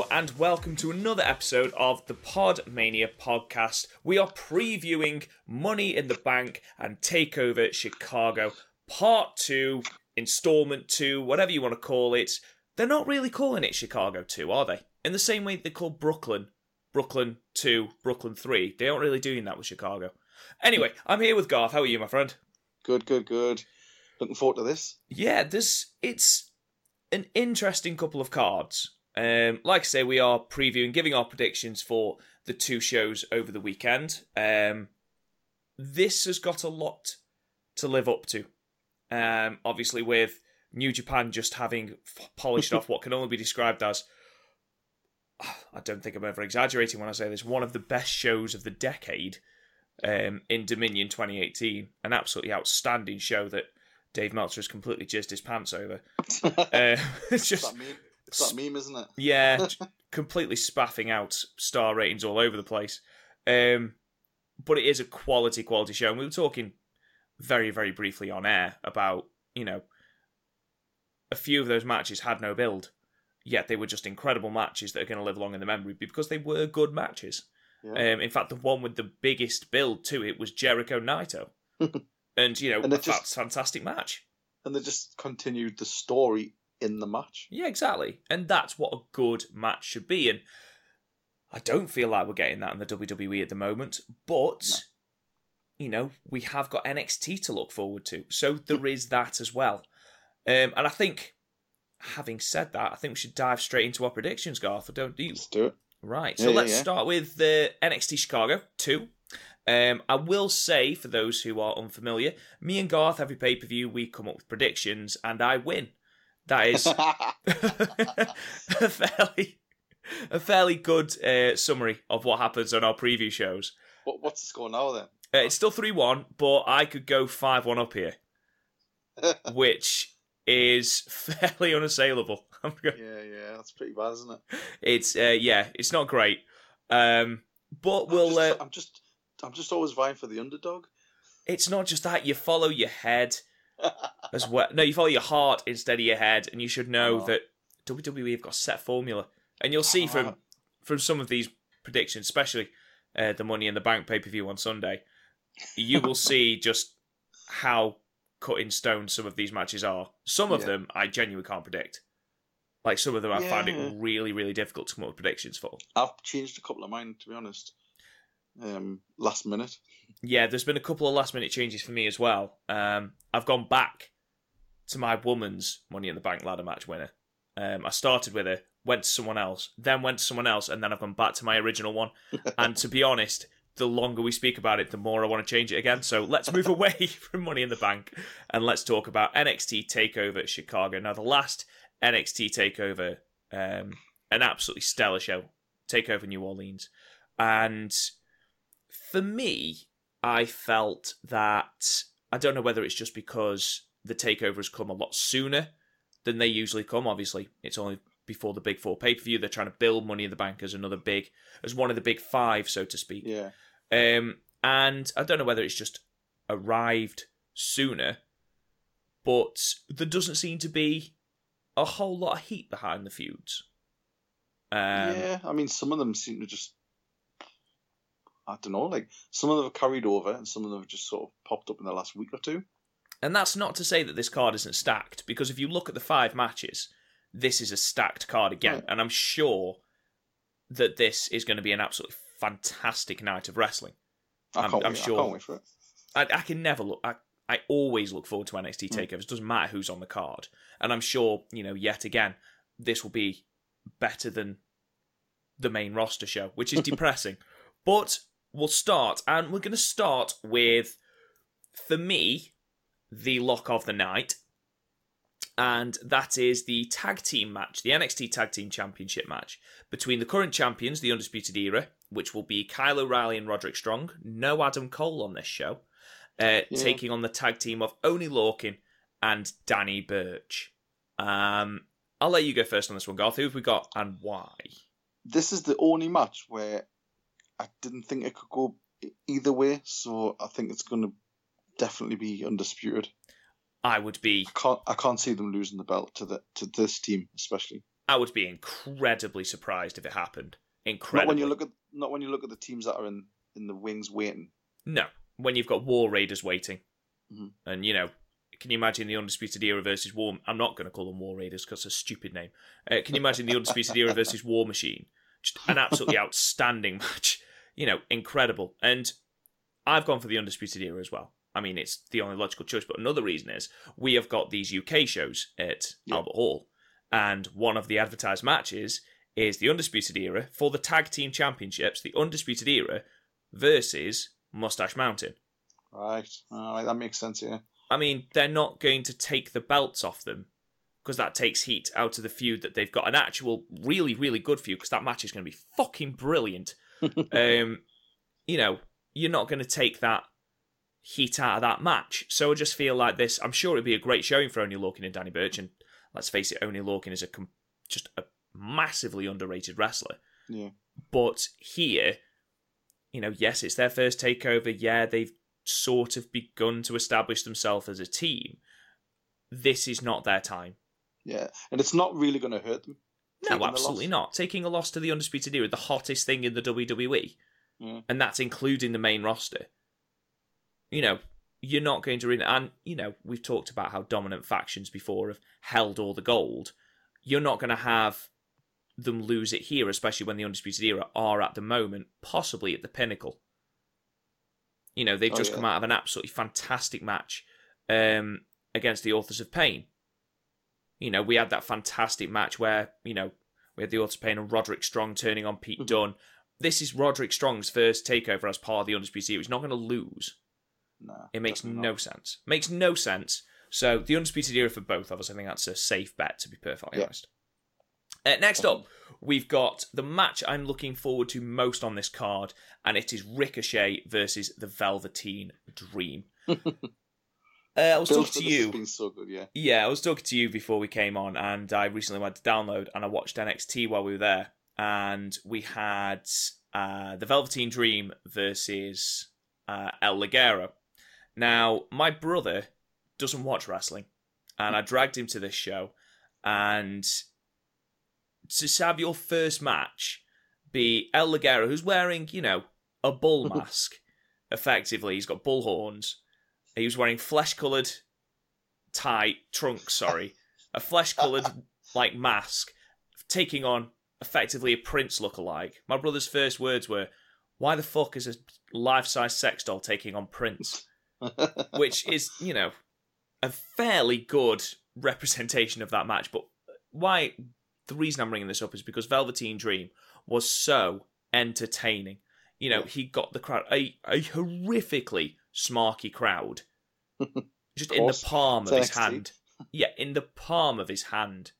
Hello, and welcome to another episode of the Pod Mania podcast. We are previewing Money in the Bank and Takeover Chicago Part 2, Installment 2, whatever you want to call it. They're not really calling it Chicago 2, are they? In the same way they call Brooklyn Brooklyn 2, Brooklyn 3. They aren't really doing that with Chicago. Anyway, I'm here with Garth. How are you, my friend? Good, good, good. Looking forward to this. Yeah, this it's an interesting couple of cards. Um, like I say, we are previewing, giving our predictions for the two shows over the weekend. Um, this has got a lot to live up to. Um, obviously, with New Japan just having f- polished off what can only be described as, I don't think I'm ever exaggerating when I say this, one of the best shows of the decade um, in Dominion 2018. An absolutely outstanding show that Dave Meltzer has completely jizzed his pants over. Uh, it's It's just that meme, it's that meme, isn't it? yeah, completely spaffing out star ratings all over the place. Um, but it is a quality, quality show. And we were talking very, very briefly on air about, you know, a few of those matches had no build, yet they were just incredible matches that are going to live long in the memory because they were good matches. Yeah. Um, in fact, the one with the biggest build to it was Jericho Naito. and, you know, And a just- fa- fantastic match. and they just continued the story in the match. Yeah, exactly. And that's what a good match should be. And I don't feel like we're getting that in the WWE at the moment, but No. you know, we have got NXT to look forward to. So there is that as well. Um, and I think having said that, I think we should dive straight into our predictions, Garth. Don't do you? Let's do it. Right. So yeah, let's yeah. start with the NXT Chicago 2. Um, I will say, for those who are unfamiliar, me and Garth, every pay per view, we come up with predictions and I win. That is a fairly a fairly good uh, summary of what happens on our preview shows. what, what's the score now then? Uh, it's still three one, but I could go five one up here, which is fairly unassailable. Yeah, yeah, that's pretty bad, isn't it? it's uh, yeah, it's not great, um, but I'm we'll. just, Uh, I'm just, I'm just always vying for the underdog. it's not just that you follow your head as well. No, you follow your heart instead of your head, and you should know Oh. that WWE have got a set formula, and you'll see from Ah. from some of these predictions, especially uh, the Money in the Bank pay per view on Sunday, you will see just how cut in stone some of these matches are. Some of Yeah. them I genuinely can't predict. Like some of them, I find it really, really difficult to come up with predictions for. I've changed a couple of mine to be honest. Um, last minute. Yeah, there's been a couple of last minute changes for me as well. Um, I've gone back to my woman's Money in the Bank ladder match winner. Um, I started with her, went to someone else, then went to someone else, and then I've gone back to my original one. and to be honest, the longer we speak about it, the more I want to change it again. So let's move away from Money in the Bank and let's talk about NXT Takeover Chicago. Now, the last NXT Takeover, um, an absolutely stellar show, Takeover New Orleans, and for me, I felt that I don't know whether it's just because the takeover has come a lot sooner than they usually come. Obviously, it's only before the big four pay per view. They're trying to build Money in the Bank as another big, as one of the big five, so to speak. Yeah. Um, and I don't know whether it's just arrived sooner, but there doesn't seem to be a whole lot of heat behind the feuds. Um, yeah, I mean, some of them seem to just. I don't know, like some of them have carried over, and some of them have just sort of popped up in the last week or two. And that's not to say that this card isn't stacked, because if you look at the five matches, this is a stacked card again. Right. And I'm sure that this is going to be an absolutely fantastic night of wrestling. I I'm- can't I'm wait. sure. I can't wait for it. I, I can never look. I, I always look forward to NXT Mm. takeovers. Doesn't matter who's on the card, and I'm sure you know. Yet again, this will be better than the main roster show, which is depressing. But we'll start, and we're going to start with, for me, the lock of the night, and that is the tag team match, the NXT Tag Team Championship match between the current champions, the Undisputed Era, which will be Kyle O'Reilly and Roderick Strong. No Adam Cole on this show. Uh, Yeah. Taking on the tag team of Oni Lorcan and Danny Birch. Um, I'll let you go first on this one, Garth. Who have we got and why? This is the only match where I didn't think it could go either way, so I think it's going to definitely be undisputed. I would be I can't I can't see them losing the belt to the to this team, especially. I would be incredibly surprised if it happened. Incredibly. Not when you look at not when you look at the teams that are in in the wings waiting. No, when you've got War Raiders waiting, Mhm. and you know, can you imagine the Undisputed Era versus War? I'm not going to call them War Raiders because it's a stupid name. Uh, can you imagine the Undisputed Era versus War Machine? Just an absolutely outstanding match. You know, incredible. And I've gone for the Undisputed Era as well. I mean, it's the only logical choice. But another reason is we have got these UK shows at Yeah. Albert Hall, and one of the advertised matches is the Undisputed Era for the Tag Team Championships. The Undisputed Era versus Mustache Mountain. Right. All right, that makes sense, yeah. I mean, they're not going to take the belts off them because that takes heat out of the feud that they've got. An actual, really, really good feud because that match is going to be fucking brilliant. Um, you know, you're not going to take that heat out of that match. So I just feel like this. I'm sure it'd be a great showing for Oni Lorcan and Danny Birch. And let's face it, Oni Lorcan is a com- just a massively underrated wrestler. Yeah. But here, you know, yes, it's their first takeover. Yeah, they've sort of begun to establish themselves as a team. This is not their time. Yeah. And it's not really going to hurt them. No, absolutely not. Taking a loss to the Undisputed Era, the hottest thing in the WWE, Yeah. and that's including the main roster. You know, you're not going to really, and you know, we've talked about how dominant factions before have held all the gold. You're not going to have them lose it here, especially when the Undisputed Era are at the moment possibly at the pinnacle. You know, they've Oh, just yeah. come out of an absolutely fantastic match um, against the Authors of Pain. You know, we had that fantastic match where, you know, we had the Pain and Roderick Strong turning on Pete Mhm. Dunne. This is Roderick Strong's first takeover as part of the Undisputed Era. He's not going to lose. Nah. It makes no not. sense. Makes no sense. So the undisputed era for both of us, I think that's a safe bet to be perfectly Yeah. honest. Uh, next up, we've got the match I'm looking forward to most on this card, and it is Ricochet versus the Velveteen Dream. uh, I was Build talking to you. been so good, yeah. Yeah, I was talking to you before we came on, and I recently went to download and I watched NXT while we were there, and we had uh, the Velveteen Dream versus uh, El Ligero. Now, my brother doesn't watch wrestling, and I dragged him to this show, and to have your first match be El Ligero, who's wearing, you know, a bull mask, effectively. He's got bull horns. He was wearing flesh coloured tie trunks, sorry, a flesh coloured like mask, taking on effectively a prince lookalike. My brother's first words were, "Why the fuck is a life size sex doll taking on Prince?" Which is, you know, a fairly good representation of that match. But why? The reason I'm bringing this up is because Velveteen Dream was so entertaining. You know, he got the crowd a, a horrifically smarky crowd, just in the palm of his hand. Yeah, in the palm of his hand.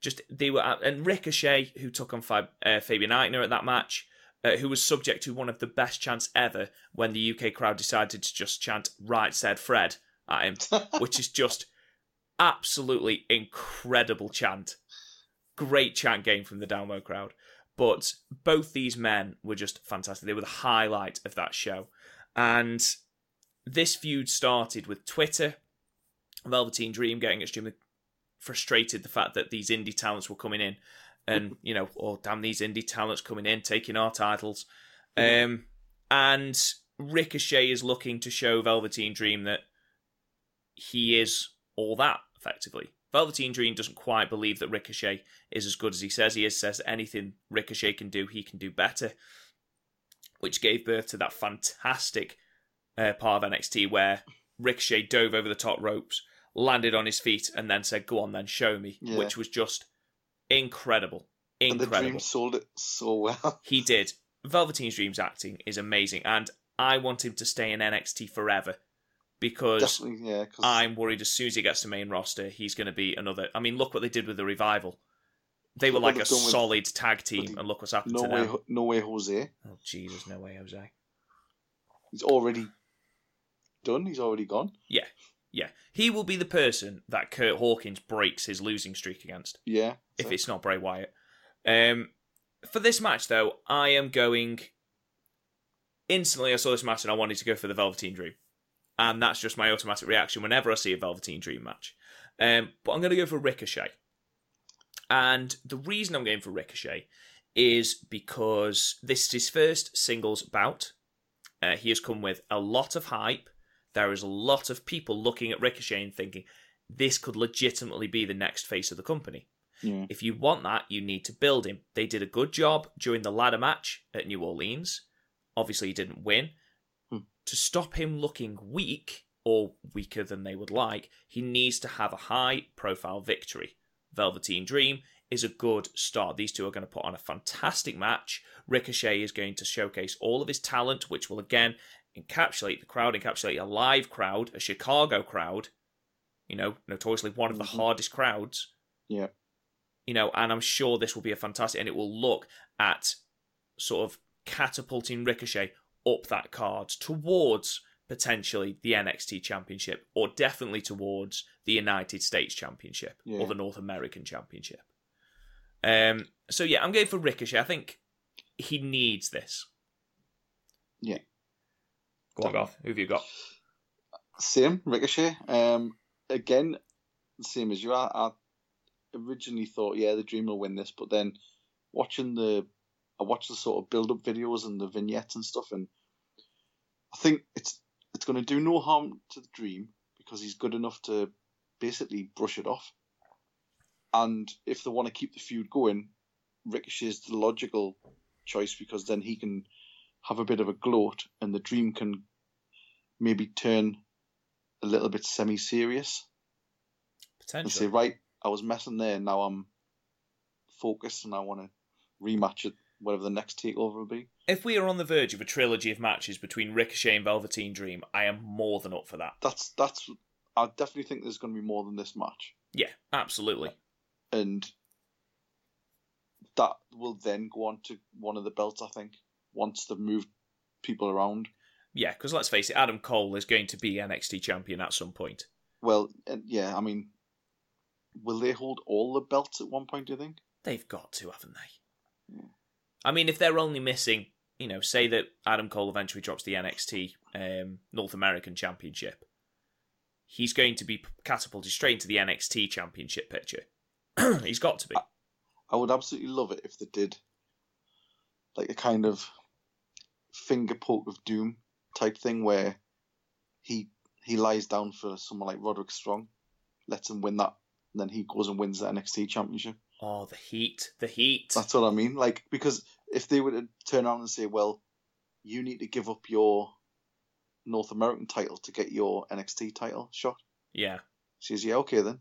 Just they were at, and Ricochet, who took on Fab, uh, Fabian Aichner at that match, uh, who was subject to one of the best chants ever when the UK crowd decided to just chant "Right said Fred" at him, which is just absolutely incredible chant. Great chant game from the down low crowd. But both these men were just fantastic. They were the highlight of that show. And this feud started with Twitter, Velveteen Dream getting extremely frustrated the fact that these indie talents were coming in and, you know, oh, damn, these indie talents coming in, taking our titles. Um, and Ricochet is looking to show Velveteen Dream that he is all that, effectively. Velveteen Dream doesn't quite believe that Ricochet is as good as he says he is, says anything Ricochet can do, he can do better, which gave birth to that fantastic uh, part of NXT where Ricochet dove over the top ropes, landed on his feet, and then said, Go on, then show me, Yeah. which was just incredible. Incredible. and the Dream sold it so well. He did. Velveteen's Dream's acting is amazing, and I want him to stay in NXT forever because yeah. I'm worried as soon as he gets to main roster, he's going to be another. I mean, look what they did with the revival. They were like a solid tag team, and look what's happened no to way, them. no way, Jose. Oh, Jesus, no way, Jose. He's already done. He's already gone. Yeah, yeah. He will be the person that Kurt Hawkins breaks his losing streak against. Yeah. if so- it's not Bray Wyatt. Um, for this match, though, I am going. Instantly, I saw this match and I wanted to go for the Velveteen Dream, and that's just my automatic reaction whenever I see a Velveteen Dream match. Um, but I'm going to go for Ricochet, and the reason I'm going for Ricochet is because this is his first singles bout. Uh, he has come with a lot of hype. There is a lot of people looking at Ricochet and thinking this could legitimately be the next face of the company. yeah. If you want that, you need to build him. They did a good job during the ladder match at New Orleans. Obviously, he didn't win. Hmm. To stop him looking weak or weaker than they would like, he needs to have a high profile victory. Velveteen Dream is a good start. These two are going to put on a fantastic match. Ricochet is going to showcase all of his talent, which will again encapsulate the crowd, encapsulate a live crowd, a Chicago crowd, you know, notoriously one of the Mhm. hardest crowds Yeah. you know, and I'm sure this will be a fantastic, and it will look at sort of catapulting Ricochet up that card towards potentially the NXT Championship, or definitely towards the United States Championship Yeah. or the North American Championship. Um, so yeah, I'm going for Ricochet. I think he needs this. Yeah. Go on, Garth. Who have you got? Same, Ricochet. Um, again, same as you. I, I originally thought, yeah, the Dream will win this, but then watching the, I watched the sort of build-up videos and the vignettes and stuff, and I think it's it's going to do no harm to the Dream because he's good enough to basically brush it off. And if they want to keep the feud going, Ricochet's the logical choice because then he can have a bit of a gloat, and the Dream can maybe turn a little bit semi-serious and say, right, I was messing there, now I'm focused and I want to rematch it, whatever the next takeover will be. If we are on the verge of a trilogy of matches between Ricochet and Velveteen Dream, I am more than up for that. That's that's. I definitely think there's going to be more than this match, Yeah, absolutely. and that will then go on to one of the belts. I think once they've moved people around. Yeah, because let's face it, Adam Cole is going to be NXT champion at some point. Well, yeah, I mean, will they hold all the belts at one point? Do you think? They've got to, haven't they? Yeah. I mean, if they're only missing, you know, say that Adam Cole eventually drops the NXT um, North American Championship, he's going to be catapulted straight into the NXT Championship picture. he's got to be. I would absolutely love it if they did like a kind of finger poke of doom type thing where he he lies down for someone like Roderick Strong, lets him win that, and then he goes and wins the NXT championship. Oh, the heat, the heat. That's what I mean. Like because if they were to turn around and say, Well, you need to give up your North American title to get your NXT title shot. Yeah, She says, Yeah, okay then.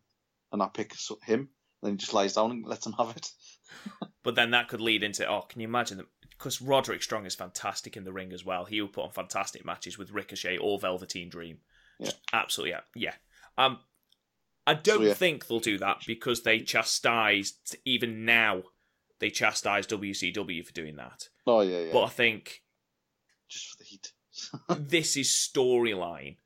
And I pick him, then he just lies down and lets him have it. but then that could lead into oh, can you imagine that? Because Roderick Strong is fantastic in the ring as well. He will put on fantastic matches with Ricochet or Velveteen Dream. Yeah. Just absolutely, yeah, yeah. Um, I don't yeah. think they'll do that because they chastised even now. They chastised WCW for doing that. Oh yeah, yeah. But I think just for the heat. this is storyline,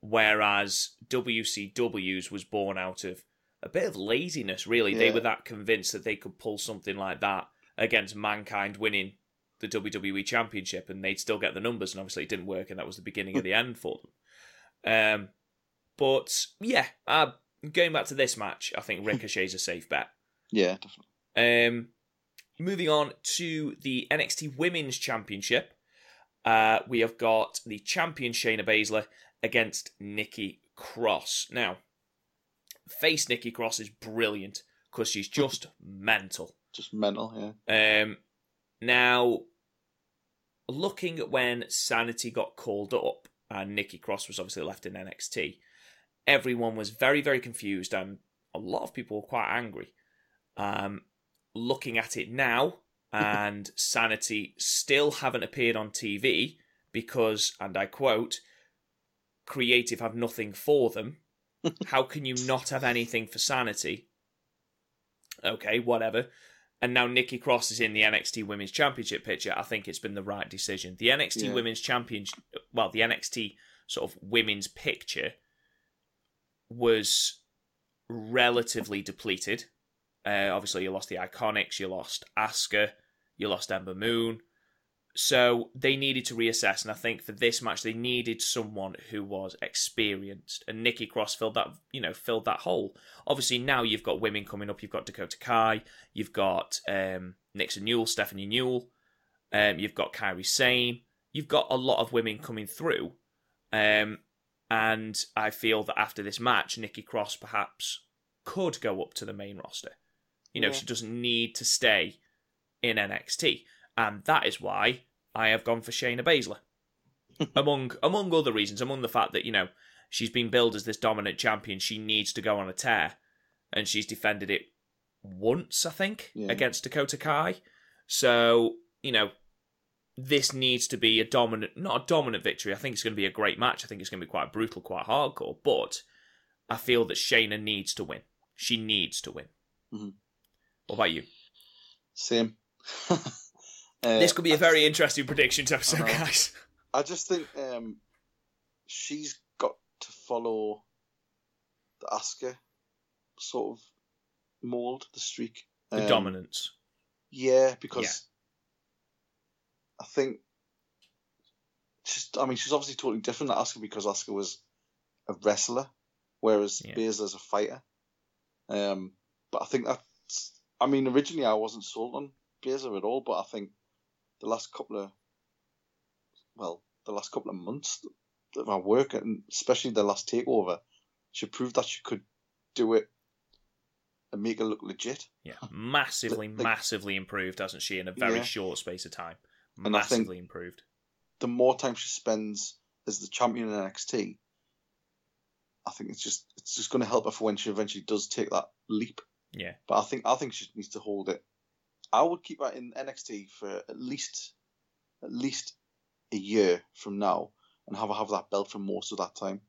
whereas WCW's was born out of a bit of laziness. Really, they were that convinced that they could pull something like that against Mankind winning the WWE Championship, and they'd still get the numbers. And obviously, it didn't work, and that was the beginning of the end for them. Um, but yeah, uh, going back to this match, I think Ricochet's a safe bet. yeah, definitely. Um, moving on to the NXT Women's Championship, uh, we have got the champion Shayna Baszler against Nikki Cross. Now, face Nikki Cross is brilliant because she's just mental. Just mental, yeah. Um, now, looking at when Sanity got called up and Nikki Cross was obviously left in NXT, everyone was very, very confused and a lot of people were quite angry. Um, looking at it now, and Sanity still haven't appeared on TV because, and I quote, creative have nothing for them. How can you not have anything for Sanity? Okay, whatever. And now Nikki Cross is in the NXT Women's Championship picture, I think it's been the right decision. The NXT Yeah. Women's Championship, well, the NXT sort of women's picture was relatively depleted. Uh, obviously, you lost the Iconics, you lost Asuka, you lost Ember Moon. So they needed to reassess, and I think for this match they needed someone who was experienced, and Nikki Cross filled that, you know, filled that hole. Obviously now you've got women coming up. You've got Dakota Kai, you've got um, Nixon Newell, Stephanie Newell, um, you've got Kairi Sane. You've got a lot of women coming through, um, and I feel that after this match, Nikki Cross perhaps could go up to the main roster. You know, Yeah. she doesn't need to stay in NXT, and that is why I have gone for Shayna Baszler. among among other reasons, among the fact that you know she's been billed as this dominant champion, she needs to go on a tear, and she's defended it once, I think, Yeah. against Dakota Kai. So you know, this needs to be a dominant, not a dominant victory. I think it's going to be a great match. I think it's going to be quite brutal, quite hardcore. But I feel that Shayna needs to win. She needs to win. Mhm. What about you? Same. uh, this could be a very interesting predictions episode, Uh-huh. guys. I just think um, she's got to follow the Asuka sort of mold, the streak. The Um, dominance. Yeah, because I think she's. I mean, she's obviously totally different to Asuka because Asuka was a wrestler, whereas Yeah. Baszler's a fighter. Um, but I think that's. I mean, originally I wasn't sold on Baszler at all, but I think the last couple of, well, the last couple of months of our work, and especially the last takeover, she proved that she could do it and make it look legit. Yeah, massively, Like- massively improved, hasn't she, in a very Yeah. short space of time? And I think- Massively improved. the more time she spends as the champion in NXT, I think it's just it's just going to help her for when she eventually does take that leap. Yeah. But I think I think she needs to hold it. I would keep that in NXT for at least at least a year from now and have have that belt for most of that time.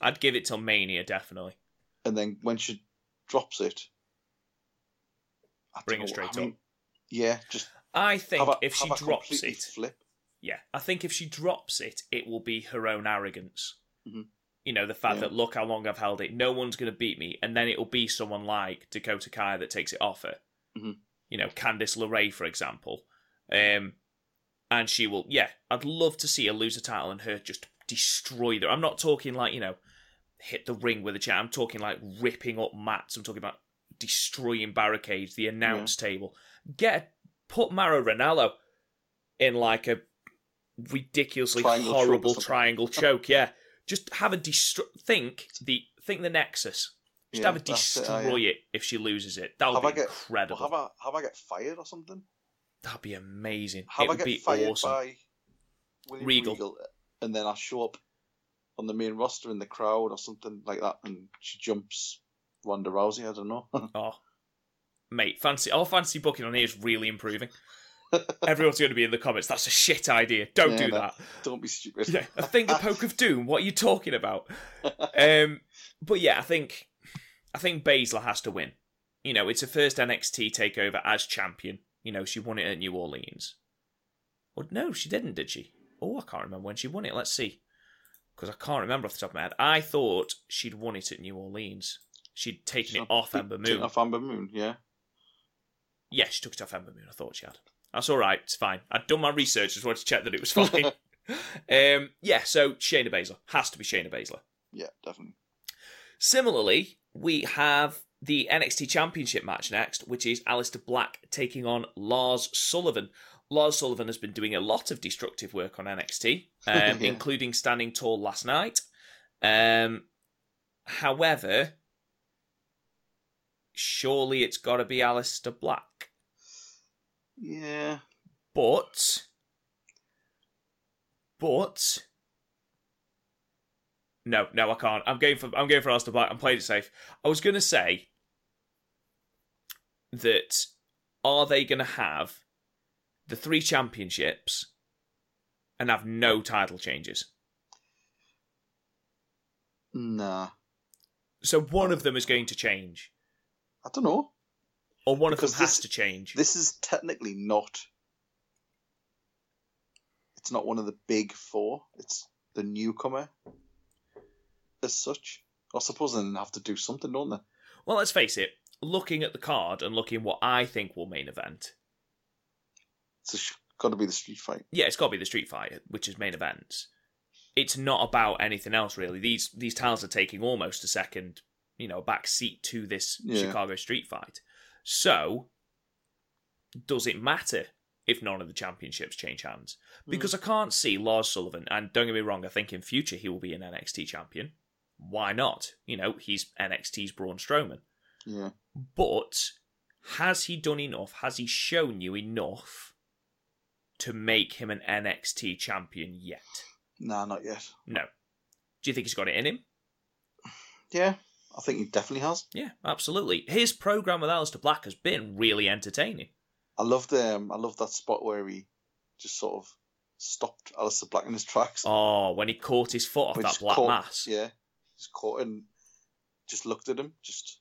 I'd give it till Mania, definitely. And then when she drops it, I Bring it straight I mean, up. Yeah, just I think a, if she drops it, flip. yeah, I think if she drops it, it will be her own arrogance. Mhm. You know, the fact Yeah. that look how long I've held it, no one's going to beat me, and then it'll be someone like Dakota Kai that takes it off her. Mhm. You know, Candice LeRae, for example, um, and she will. Yeah, I'd love to see her lose a title and her just destroy them. I'm not talking like you know, hit the ring with a chair. I'm talking like ripping up mats. I'm talking about destroying barricades, the announce table. Get put Mauro Ranallo in like a ridiculously Triangle horrible triangle choke. Yeah, just have a destroy. Think the think the Nexus. Just Yeah, have it, destroy uh, it, if she loses it. That would Have be get- incredible. Have I have I get fired or something? That'd be amazing. Have it I would get be fired awesome. by William Regal. Regal. and then I show up on the main roster in the crowd or something like that, and she jumps Ronda Rousey? I don't know. Oh, mate, fancy our fancy booking on here is really improving. Everyone's going to be in the comments. That's a shit idea. Don't Yeah, do no. that. don't be stupid. Yeah, a finger poke of doom. What are you talking about? Um, but yeah, I think I think Baszler has to win. You know, it's her first NXT takeover as champion. You know, she won it at New Orleans. Or no, she didn't, did she? Oh, I can't remember when she won it. Let's see, because I can't remember off the top of my head. I thought she'd won it at New Orleans. She'd taken it off Ember Moon. Off Amber Moon, yeah. Yeah, she took it off Ember Moon. I thought she had. That's all right. It's fine. I'd done my research. Just wanted to check that it was fine. um, yeah. So Shayna Baszler has to be Shayna Baszler. Yeah, definitely. Similarly, we have the NXT Championship match next, which is Aleister Black taking on Lars Sullivan. Lars Sullivan has been doing a lot of destructive work on NXT, um, Yeah. including standing tall last night. Um, however, surely it's got to be Aleister Black. Yeah. But, but, no, no, I can't. I'm going for I'm going for Aleister Black. I'm playing it safe. I was going to say that are they going to have the three championships and have no title changes? Nah. So one of them is going to change. I don't know. or one Because of them has this- to change. This is technically not. It's not one of the big four. It's the newcomer, as such. I suppose they have to do something, don't they? Well, let's face it. Looking at the card and looking what I think will main event, It's got to be the street fight. yeah, it's got to be the Street Fight, which is main event. It's not about anything else really. These these titles are taking almost a second, you know, back seat to this Yeah. Chicago Street Fight. So, does it matter if none of the championships change hands? Because hmm. I can't see Lars Sullivan, and don't get me wrong, I think in future he will be an NXT champion. Why not? You know, he's NXT's Braun Strowman. Yeah. But has he done enough? Has he shown you enough to make him an NXT champion yet? Nah, not yet. No. Do you think he's got it in him? Yeah, I think he definitely has. Yeah, absolutely. His program with Aleister Black has been really entertaining. I loved um, I loved that spot where he just sort of stopped Aleister Black in his tracks. Oh, when he caught his foot off When that black caught- mass. Yeah, just caught and just looked at him. Just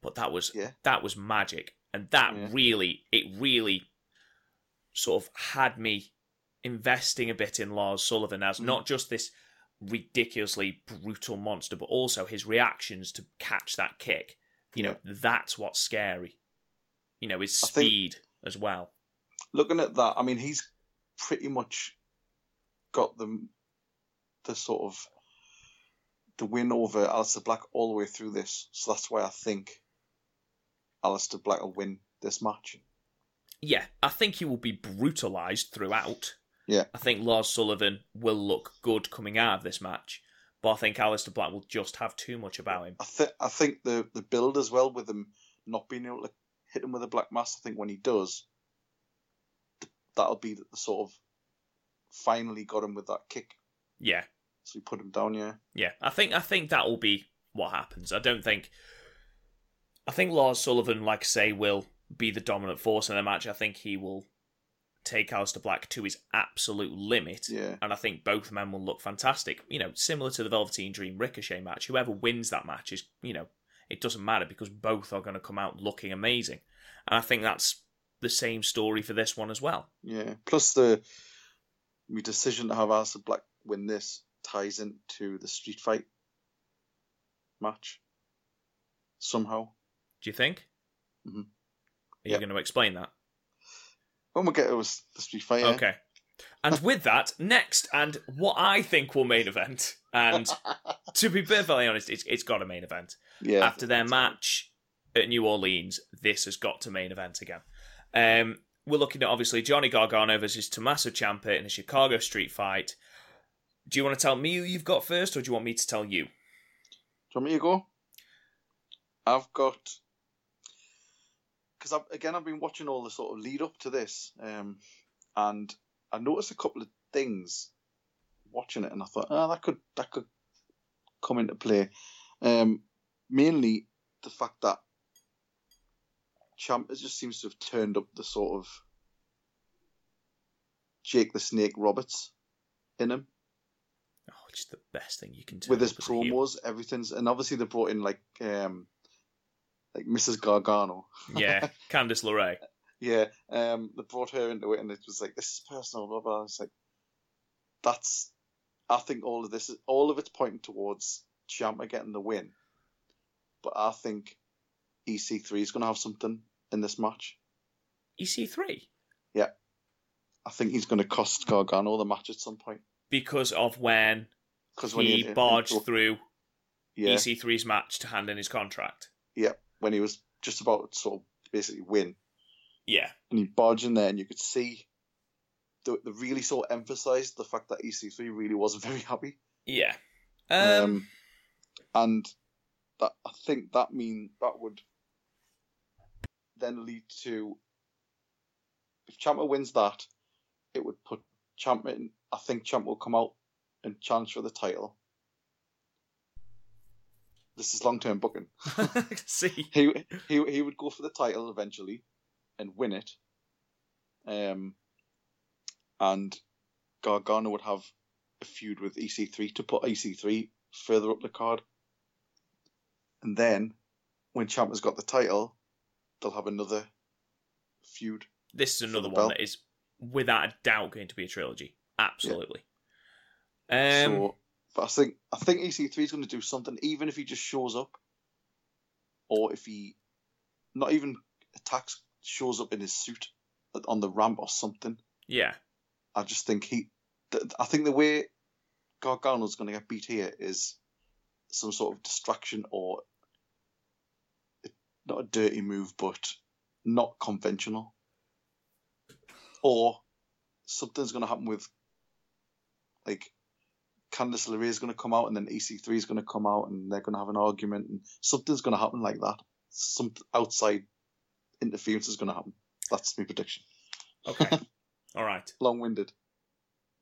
But that was Yeah. that was magic. And that Yeah. really it really sort of had me investing a bit in Lars Sullivan as Mm. not just this ridiculously brutal monster, but also his reactions to catch that kick. You know, that's what's scary. You know, his speed as well. looking at that, I mean, he's pretty much got the the sort of the win over Aleister Black all the way through this. So that's why I think Aleister Black will win this match. Yeah, I think he will be brutalized throughout. Yeah. I think Lars Sullivan will look good coming out of this match, but I think Aleister Black will just have too much about him. I think I think the the build as well with him not being able to hit him with a black mass. I think when he does, that'll be the sort of finally got him with that kick. Yeah, So you put him down. Yeah, yeah. I think I think that will be what happens. I don't think. I think Lars Sullivan, like I say, will be the dominant force in the match. I think he will take Aleister Black to his absolute limit. yeah, And I think both men will look fantastic. You know, similar to the Velveteen Dream Ricochet match. Whoever wins that match is, you know, it doesn't matter because both are going to come out looking amazing. And I think that's the same story for this one as well. yeah. Plus the my decision to have Aleister Black win this ties into the street fight match somehow. Do you think? Mhm. Are you going to explain that? When we get to the street fight, yeah. Okay. And with that, next, and what I think will main event, and to be perfectly honest, it's, it's got a main event. yeah, after their match at New Orleans, this has got to main event again. Um, we're looking at obviously Johnny Gargano versus Tommaso Ciampa in a Chicago street fight. Do you want to tell me who you've got first, or do you want me to tell you? Do you want me to go? I've got because again I've been watching all the sort of lead up to this, um, and I noticed a couple of things watching it, and I thought, oh, that could that could come into play. Um, mainly the fact that Champ just seems to have turned up the sort of Jake the Snake Roberts in him Oh, it's the best thing you can do with his up as a heel. promos, everything's and obviously they brought in like um like Mrs. Gargano. Yeah, Candice LeRae. Yeah, um they brought her into it and it was like this is personal, blah blah. It's like that's I think all of this is all of it's pointing towards Ciampa getting the win. But I think EC3 is gonna have something in this match. EC3 Yeah, I think he's gonna cost Gargano the match at some point. because of when Because he barged through yeah, EC3's match to hand in his contract. yeah, when he was just about to sort of basically win. Yeah, and he barged in there, and you could see the, the really sort of emphasised the fact that EC3 really wasn't very happy. yeah. Um, Um, and that I think that mean that would then lead to if Ciampa wins that, it would put Ciampa in. I think Ciampa will come out and challenge for the title. This is long term booking. see, he he he would go for the title eventually and win it. Um, and Gargano would have a feud with EC3 to put EC3 further up the card. And then, when Champ has got the title, they'll have another feud. This is another one belt. that is without a doubt going to be a trilogy. Absolutely. Um, so, but I think I think EC3 is going to do something, even if he just shows up, or if he not even attacks, shows up in his suit on the ramp or something. yeah. I just think he, th- I think the way Gargano's going to get beat here is some sort of distraction or not a dirty move, but not conventional, or something's going to happen with like Candice LeRae is going to come out and then EC3 is going to come out and they're going to have an argument and something's going to happen like that. Some outside interference is going to happen. That's my prediction. Okay. All right. Long winded.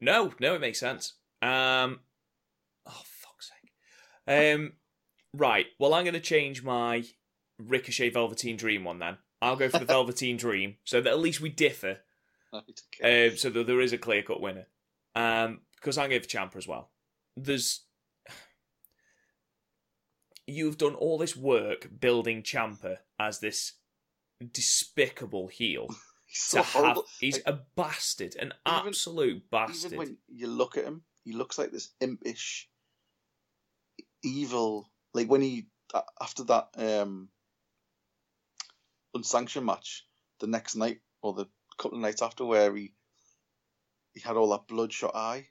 No, no, it makes sense. Um, oh fuck's sake. Um, right. Well, I'm going to change my Ricochet Velveteen Dream one then. I'll go for the Velveteen Dream, so that at least we differ. Okay. Um, so that there is a clear cut winner. Um, because I'm going for Ciampa as well. There's. You've done all this work building Ciampa as this despicable heel. He's to have, he's Like, a bastard, an even- absolute bastard. Even when you look at him, he looks like this impish, evil. Like when he after that um unsanctioned match, the next night or the couple of nights after, where he he had all that bloodshot eye,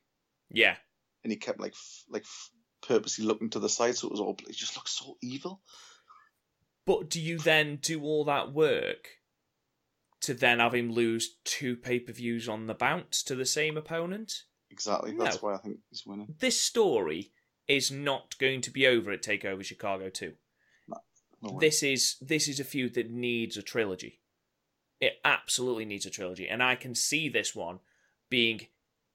Yeah, and he kept like f- like f- purposely looking to the side, so it was all. He just looked so evil. but do you then do all that work to then have him lose two pay per views on the bounce to the same opponent? Exactly. No. That's why I think he's winning. This story is not going to be over at Takeover Chicago Two. No. This is this is a feud that needs a trilogy. It absolutely needs a trilogy, and I can see this one being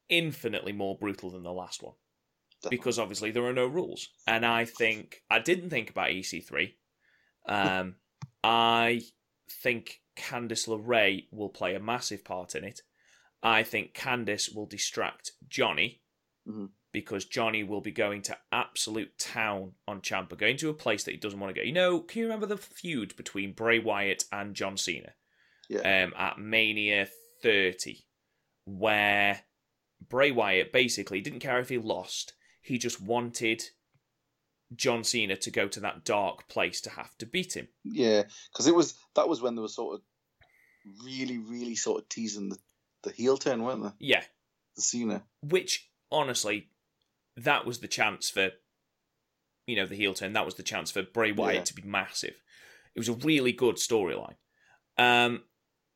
infinitely more brutal than the last one. Definitely. because obviously there are no rules. And I think I didn't think about EC3. Um, I think Candice LeRae will play a massive part in it. I think Candice will distract Johnny Mhm. because Johnny will be going to absolute town on Ciampa, going to a place that he doesn't want to go. You know, can you remember the feud between Bray Wyatt and John Cena? Yeah. Um, at Mania 30, where Bray Wyatt basically didn't care if he lost, he just wanted John Cena to go to that dark place to have to beat him. Yeah, because it was that was when they were sort of really, really sort of teasing the, the heel turn, weren't they? Yeah, The Cena. which honestly, that was the chance for, you know, the heel turn. That was the chance for Bray Wyatt Yeah. to be massive. It was a really good storyline. Um,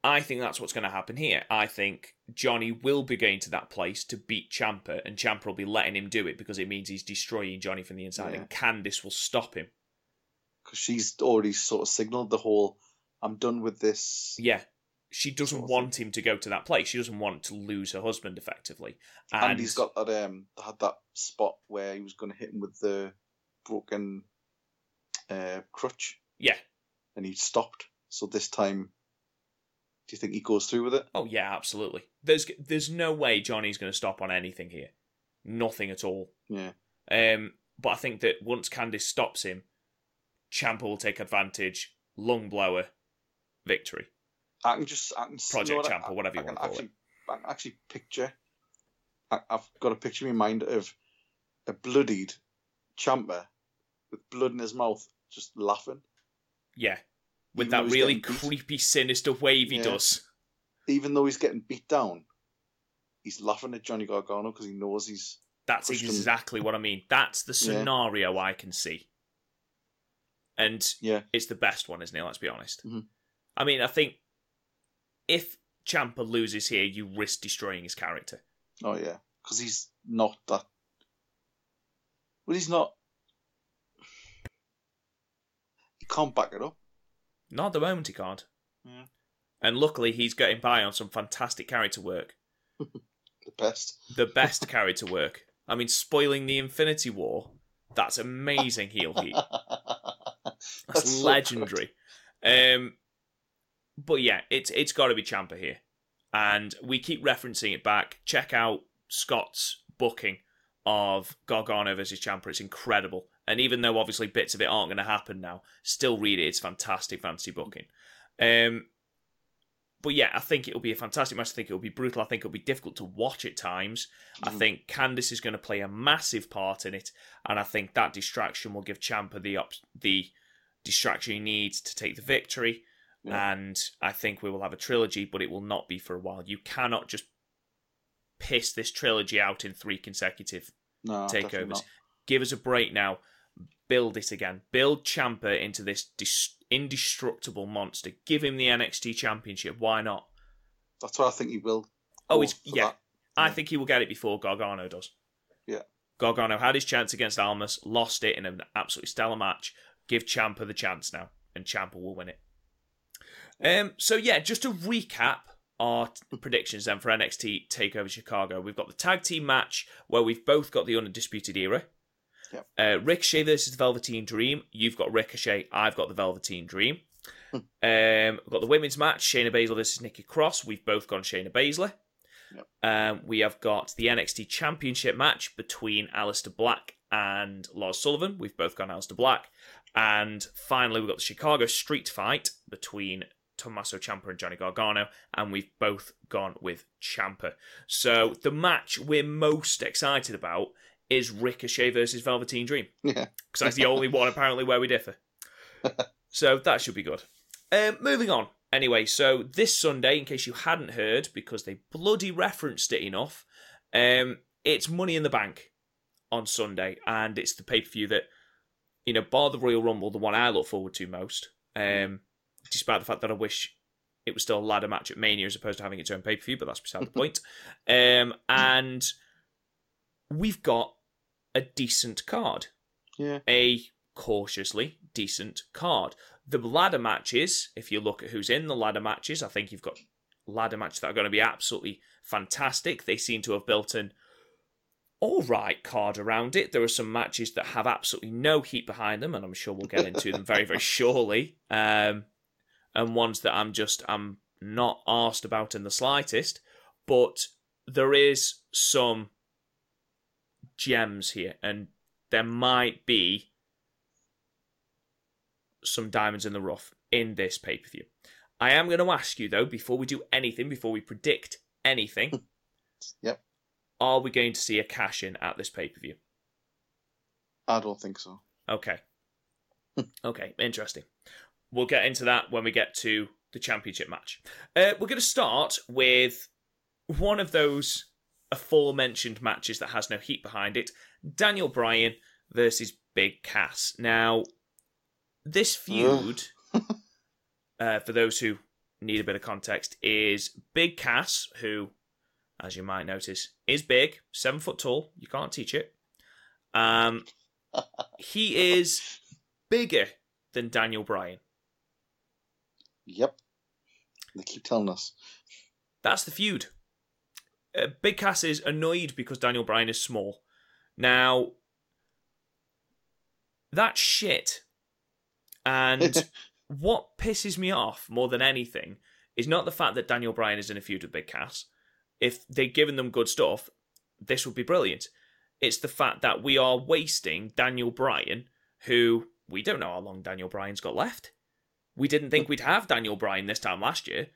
I think that's what's going to happen here. I think Johnny will be going to that place to beat Ciampa, and Ciampa will be letting him do it because it means he's destroying Johnny from the inside, Yeah. and Candice will stop him. Because she's already sort of signaled the whole I'm done with this. Yeah. She doesn't Sort of want him to go to that place. She doesn't want to lose her husband effectively. And, And he's got that um had that spot where he was gonna hit him with the broken uh crutch Yeah. and he stopped. So this time do you think he goes through with it? Oh yeah, absolutely. There's there's no way Johnny's going to stop on anything here. Nothing at all. Yeah. Um, but I think that once Candice stops him, Ciampa will take advantage. Lung blower, victory. I can just I can Project you know what, Champ or I- whatever you I can wanna call actually, I can actually picture. I, I've got a picture in my mind of a bloodied Ciampa with blood in his mouth, just laughing. Yeah, with Even that really getting beat. creepy, sinister wave he Yeah. does. Even though he's getting beat down, he's laughing at Johnny Gargano because he knows he's That's pushed him- exactly what I mean. That's the Yeah. scenario I can see. And yeah it's the best one, isn't it? Let's be honest. Mhm. I mean, I think if Ciampa loses here, you risk destroying his character. oh yeah because he's not that. Well, he's not. He can't back it up. Not at the moment, he can't. Yeah. And luckily, he's getting by on some fantastic character work. The best. The best character work. I mean, spoiling the Infinity War. That's amazing heel heat. That's, That's so legendary. um, but yeah, it's it's got to be Ciampa here, and we keep referencing it back. Check out Scott's booking of Gargano versus Ciampa. It's incredible, and even though obviously bits of it aren't going to happen now, still read it. It's fantastic fantasy booking. Um, but yeah, I think it'll be a fantastic match. I think it'll be brutal. I think it'll be difficult to watch at times. I think Candice is going to play a massive part in it, and I think that distraction will give Ciampa the op- the distraction he needs to take the victory. Yeah. And I think we will have a trilogy, but it will not be for a while. You cannot just piss this trilogy out in three consecutive No, takeovers. Give us a break now. Build it again. Build Ciampa into this dis- indestructible monster. Give him the NXT Championship. Why not? That's what I think he will. Oh, it's yeah. that. I Yeah. think he will get it before Gargano does. Yeah. Gargano had his chance against Almas, lost it in an absolutely stellar match. Give Ciampa the chance now, and Ciampa will win it. Um. So yeah, just to recap our predictions then for NXT Takeover Chicago, we've got the tag team match where we've both got the undisputed era. Yep. Uh, Ricochet versus the Velveteen Dream. You've got Ricochet. I've got the Velveteen Dream. um, we've got the women's match: Shayna Baszler versus Nikki Cross. We've both gone Shayna Baszler. Yep. Um, we have got the NXT Championship match between Aleister Black and Lars Sullivan. We've both gone Aleister Black. And finally, we've got the Chicago Street Fight between Tommaso Ciampa and Johnny Gargano, and we've both gone with Ciampa. So the match we're most excited about is Ricochet versus Velveteen Dream, Yeah. because that's the only one apparently where we differ. so that should be good. Um, moving on. Anyway, so this Sunday, in case you hadn't heard, because they bloody referenced it enough, um, it's Money in the Bank on Sunday, and it's the pay per view that, you know, bar the Royal Rumble, the one I look forward to most. Um, despite the fact that I wish it was still a ladder match at Mania as opposed to having its own pay per view, but that's beside the point. Um, and we've got a decent card Yeah. a cautiously decent card. The ladder matches, if you look at who's in the ladder matches, I think you've got ladder matches that are going to be absolutely fantastic. They seem to have built an all right card around it. There are some matches that have absolutely no heat behind them, and I'm sure we'll get into them very, very shortly. Um, and ones that I'm just I'm not asked about in the slightest. But there is some gems here, and there might be some diamonds in the rough in this pay per view. I am going to ask you though, before we do anything, before we predict anything, Yep. are we going to see a cash in at this pay per view? I don't think so. Okay. okay, interesting. We'll get into that when we get to the championship match. Uh, we're going to start with one of those aforementioned matches that has no heat behind it Daniel Bryan versus Big Cass. Now, this feud, uh, for those who need a bit of context, is Big Cass, who, as you might notice, is big, seven foot tall. You can't teach it. Um, he is bigger than Daniel Bryan. Yep. They keep telling us. That's the feud. Uh, Big Cass is annoyed because Daniel Bryan is small. Now, that's shit. And what pisses me off more than anything is not the fact that Daniel Bryan is in a feud with Big Cass. If they'd given them good stuff, this would be brilliant. It's the fact that we are wasting Daniel Bryan, who we don't know how long Daniel Bryan's got left. We didn't think we'd have Daniel Bryan this time last year,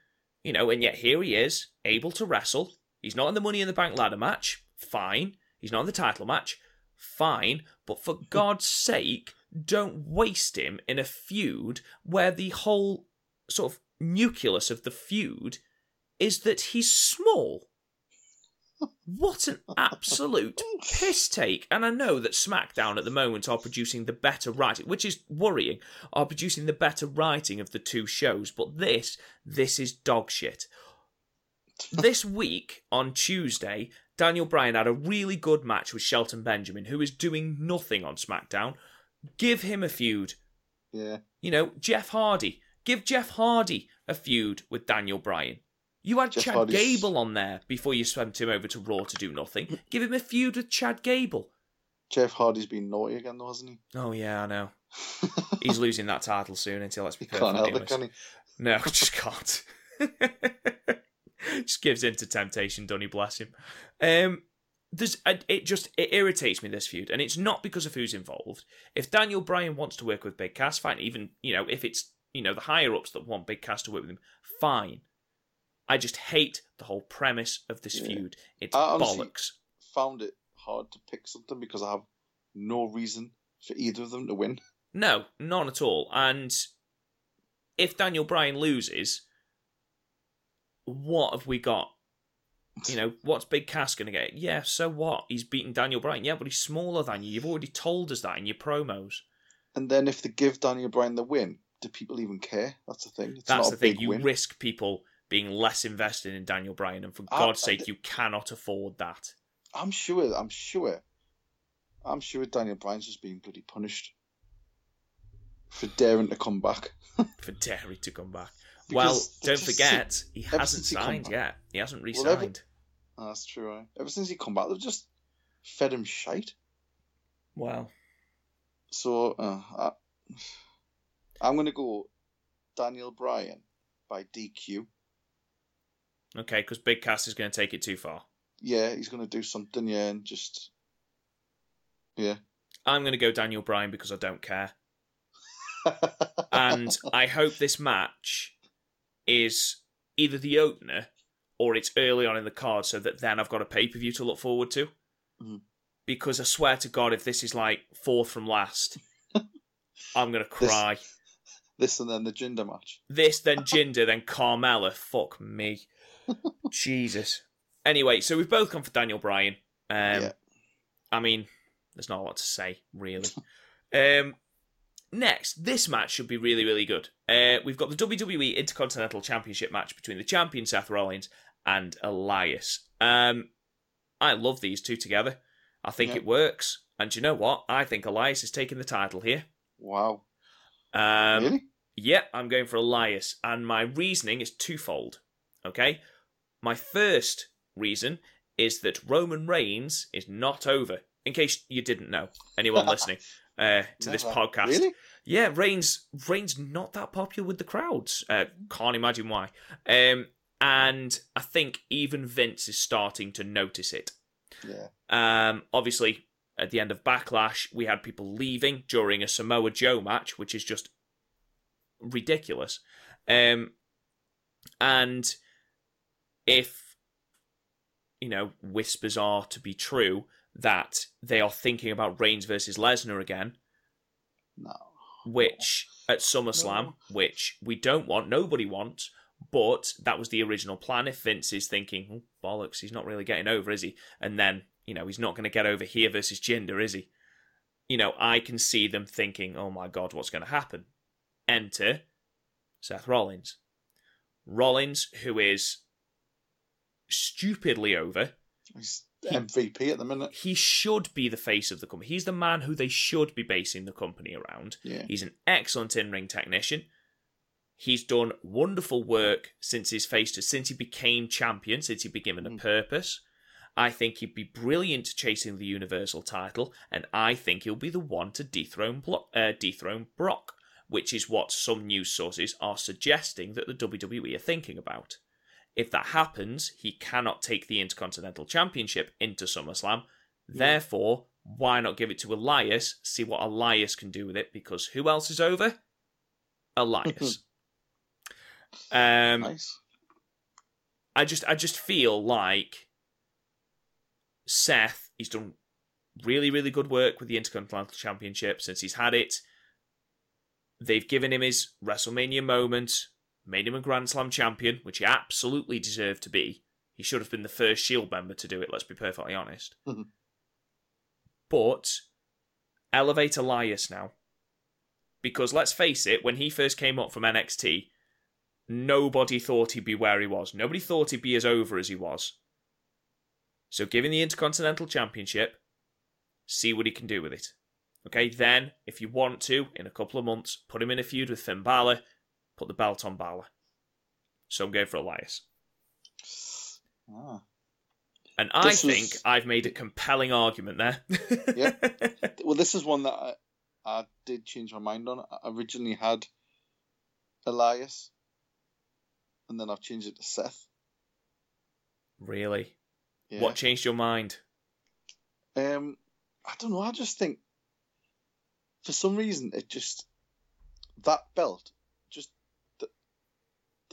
you know, and yet here he is, able to wrestle. He's not in the Money in the Bank ladder match, fine. He's not in the title match, fine. But for God's sake, don't waste him in a feud where the whole sort of nucleus of the feud is that he's small. What an absolute piss take. And I know that SmackDown at the moment are producing the better writing, which is worrying, are producing the better writing of the two shows, but this, this is dog shit. This week, on Tuesday, Daniel Bryan had a really good match with Shelton Benjamin, who is doing nothing on SmackDown. Give him a feud. Yeah. You know, Jeff Hardy. Give Jeff Hardy a feud with Daniel Bryan. You had Jeff Chad Hardy's- Gable on there before you sent him over to Raw to do nothing. Give him a feud with Chad Gable. Jeff Hardy's been naughty again, though, hasn't he? Oh yeah, I know. He's losing that title soon until let's be Can't perfectly help it, can he? No, just can't. just gives in to temptation, Donny bless him. Um, there's it just it irritates me this feud, and it's not because of who's involved. If Daniel Bryan wants to work with Big Cass, fine. Even you know if it's you know, the higher ups that want Big Cass to work with him, fine. I just hate the whole premise of this Yeah. feud. It's I bollocks. Found it hard to pick something because I have no reason for either of them to win. No, none at all. And if Daniel Bryan loses, what have we got? You know, what's Big Cass going to get? Yeah, so what? He's beaten Daniel Bryan. Yeah, but he's smaller than you. You've already told us that in your promos. And then if they give Daniel Bryan the win, do people even care? That's the thing. It's That's the thing. You win. risk people being less invested in Daniel Bryan, and for ah, I- God's sake, you cannot afford that. I'm sure. I'm sure. I'm sure Daniel Bryan's just being bloody punished for daring to come back. For Derry to come back. Well, don't forget, he hasn't he signed yet. He hasn't Well, re-signed. ever- Oh, that's true. Right? Ever since he come back, they've just fed him shite. Well, So uh, I, I'm going to go Daniel Bryan by DQ. okay, because Big Cass is going to take it too far. Yeah, he's going to do something. Yeah, and just yeah. I'm going to go Daniel Bryan because I don't care. and I hope this match is either the opener or it's early on in the card so that then I've got a pay per view to look forward to. Mhm. Because I swear to God, if this is like fourth from last, I'm going to This- cry. this and then the Jinder match. This, then Jinder, then Carmella. Fuck me. Jesus. Anyway, so we've both gone for Daniel Bryan. Um, Yeah. I mean, there's not a lot to say, really. um, next, this match should be really, really good. Uh, we've got the WWE Intercontinental Championship match between the champion Seth Rollins and Elias. Um, I love these two together. I think it works. And you know what? I think Elias is taking the title here. Wow. Um, really? yeah, I'm going for Elias, and my reasoning is twofold. Okay, my first reason is that Roman Reigns is not over. In case you didn't know, anyone listening uh, to this podcast, Really? yeah, Reigns Reigns not that popular with the crowds. Uh, can't imagine why. Um, and I think even Vince is starting to notice it. Yeah. Um, obviously, at the end of Backlash, we had people leaving during a Samoa Joe match, which is just ridiculous. Um, and if, you know, whispers are to be true that they are thinking about Reigns versus Lesnar again, No. which at SummerSlam, No. which we don't want, nobody wants, but that was the original plan. If Vince is thinking, oh, bollocks, he's not really getting over, is he? And then, you know, he's not going to get over here versus Jinder, is he? You know, I can see them thinking, oh my God, what's going to happen? Enter Seth Rollins. Rollins, who is stupidly over, He's MVP at the minute. he should be the face of the company. He's the man who they should be basing the company around. Yeah. He's an excellent in ring technician. He's done wonderful work since his face to since he became champion, since he'd been given a Mm. purpose. I think he'd be brilliant chasing the Universal title, and I think he'll be the one to dethrone Blo- uh, dethrone Brock, which is what some news sources are suggesting that the WWE are thinking about. If that happens, he cannot take the Intercontinental Championship into SummerSlam. Therefore, why not give it to Elias? See what Elias can do with it, because who else is over? Elias. um, nice. I just I just feel like Seth he's done really really good work with the Intercontinental Championship since he's had it. They've given him his WrestleMania moment, made him a Grand Slam champion, which he absolutely deserved to be. He should have been the first Shield member to do it. Let's be perfectly honest. Mhm. But elevate Elias now, because let's face it, when he first came up from NXT, nobody thought he'd be where he was. Nobody thought he'd be as over as he was. So give him the Intercontinental Championship, see what he can do with it. Okay, then, if you want to, in a couple of months, put him in a feud with Finn Balor, put the belt on Balor. So I'm going for Elias. Ah. And I This was- think I've made a compelling argument there. Yeah. Well, this is one that I, I did change my mind on. I originally had Elias, and then I've changed it to Seth. really? Yeah. What changed your mind? Um, I don't know. I just think, for some reason, it just that belt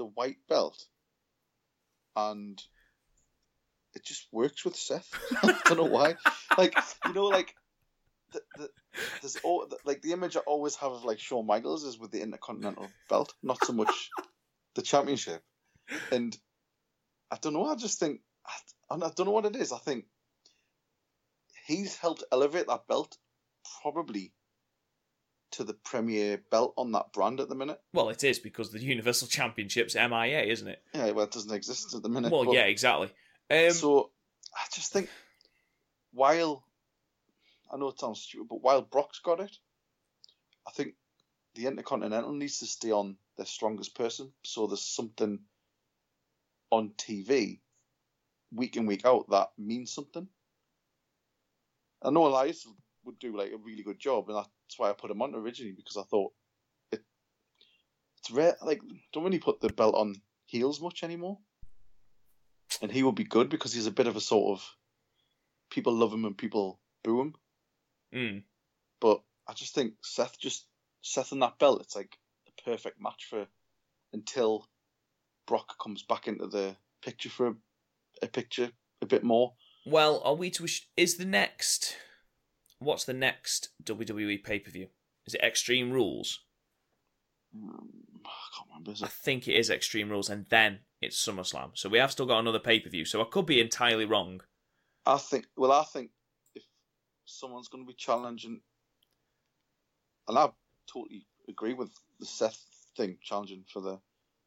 the white belt, and it just works with Seth. I don't know why. Like you know, like the, the, all, like the image I always have of like Shawn Michaels is with the Intercontinental belt, not so much the championship. And I don't know. I just think I, I don't know what it is. I think he's helped elevate that belt probably to the premier belt on that brand at the minute. Well, it is because the Universal Championship's MIA, isn't it? Yeah, well, it doesn't exist at the minute. Well, yeah, exactly. Um, so I just think while I know it sounds stupid, but while Brock's got it, I think the Intercontinental needs to stay on their strongest person. So there's something on TV week in week out that means something. I know Elias would do like a really good job, and that's why I put him on originally because I thought it it's rare. Like don't really put the belt on heels much anymore, and he would be good because he's a bit of a sort of people love him and people boo him. mm. But I just think Seth just Seth and that belt, it's like the perfect match for until Brock comes back into the picture for a, a picture a bit more. Well, are we to? Is the next? What's the next WWE pay per view? Is it Extreme Rules? Um, I can't remember. Is I think it is Extreme Rules, and then it's SummerSlam. So we have still got another pay per view. So I could be entirely wrong. I think. Well, I think if someone's going to be challenging, and I totally agree with the Seth thing, challenging for the,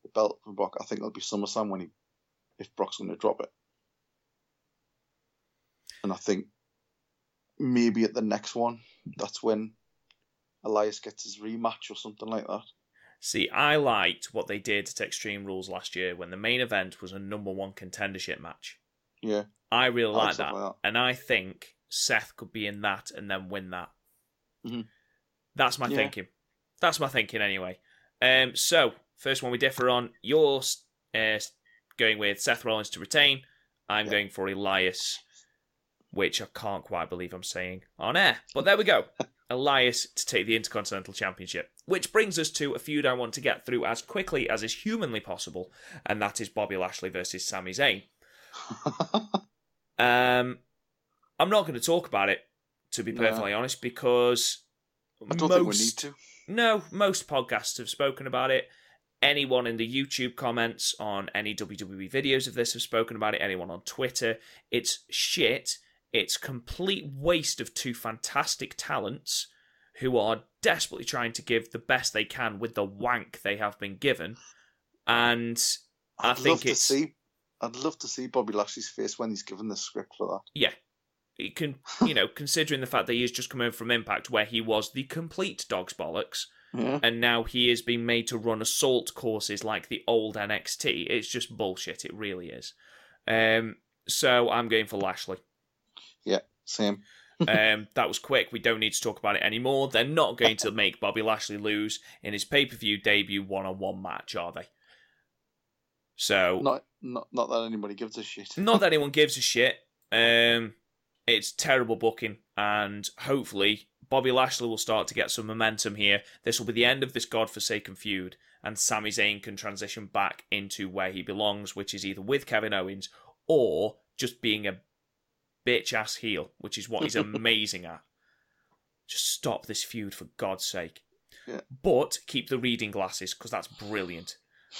the belt from Brock. I think it'll be SummerSlam when he, if Brock's going to drop it, and I think maybe at the next one, that's when Elias gets his rematch or something like that. See, I liked what they did at Extreme Rules last year when the main event was a number one contendership match. Yeah, I really I like that. like that. And I think Seth could be in that and then win that. Mhm. That's my Yeah. thinking. That's my thinking anyway. Um, so, first one we differ on. You're uh, going with Seth Rollins to retain. I'm Yeah. going for Elias, which I can't quite believe I'm saying on air. But there we go. Elias to take the Intercontinental Championship. Which brings us to a feud I want to get through as quickly as is humanly possible, and that is Bobby Lashley versus Sami Zayn. Um, I'm not going to talk about it, to be No. perfectly honest, because I don't most, think we need to. No, most podcasts have spoken about it. Anyone in the YouTube comments on any WWE videos of this have spoken about it. Anyone on Twitter. It's shit. It's complete waste of two fantastic talents who are desperately trying to give the best they can with the wank they have been given. And I I'd think love to it's- see. I'd love to see Bobby Lashley's face when he's given the script for that. yeah, it can you know considering the fact that he has just come in from Impact where he was the complete dog's bollocks, Yeah. and now he is being made to run assault courses like the old NXT. It's just bullshit. It really is. Um, so I'm going for Lashley. Yeah. Same. Um, that was quick. We don't need to talk about it anymore. They're not going to make Bobby Lashley lose in his pay per view debut one on one match, are they? So Not not not that anybody gives a shit. not that anyone gives a shit. Um, it's terrible booking, and hopefully Bobby Lashley will start to get some momentum here. This will be the end of this godforsaken feud, and Sami Zayn can transition back into where he belongs, which is either with Kevin Owens or just being a bitch ass heel, which is what he's amazing at. Just stop this feud for God's sake. Yeah. But keep the reading glasses because that's brilliant.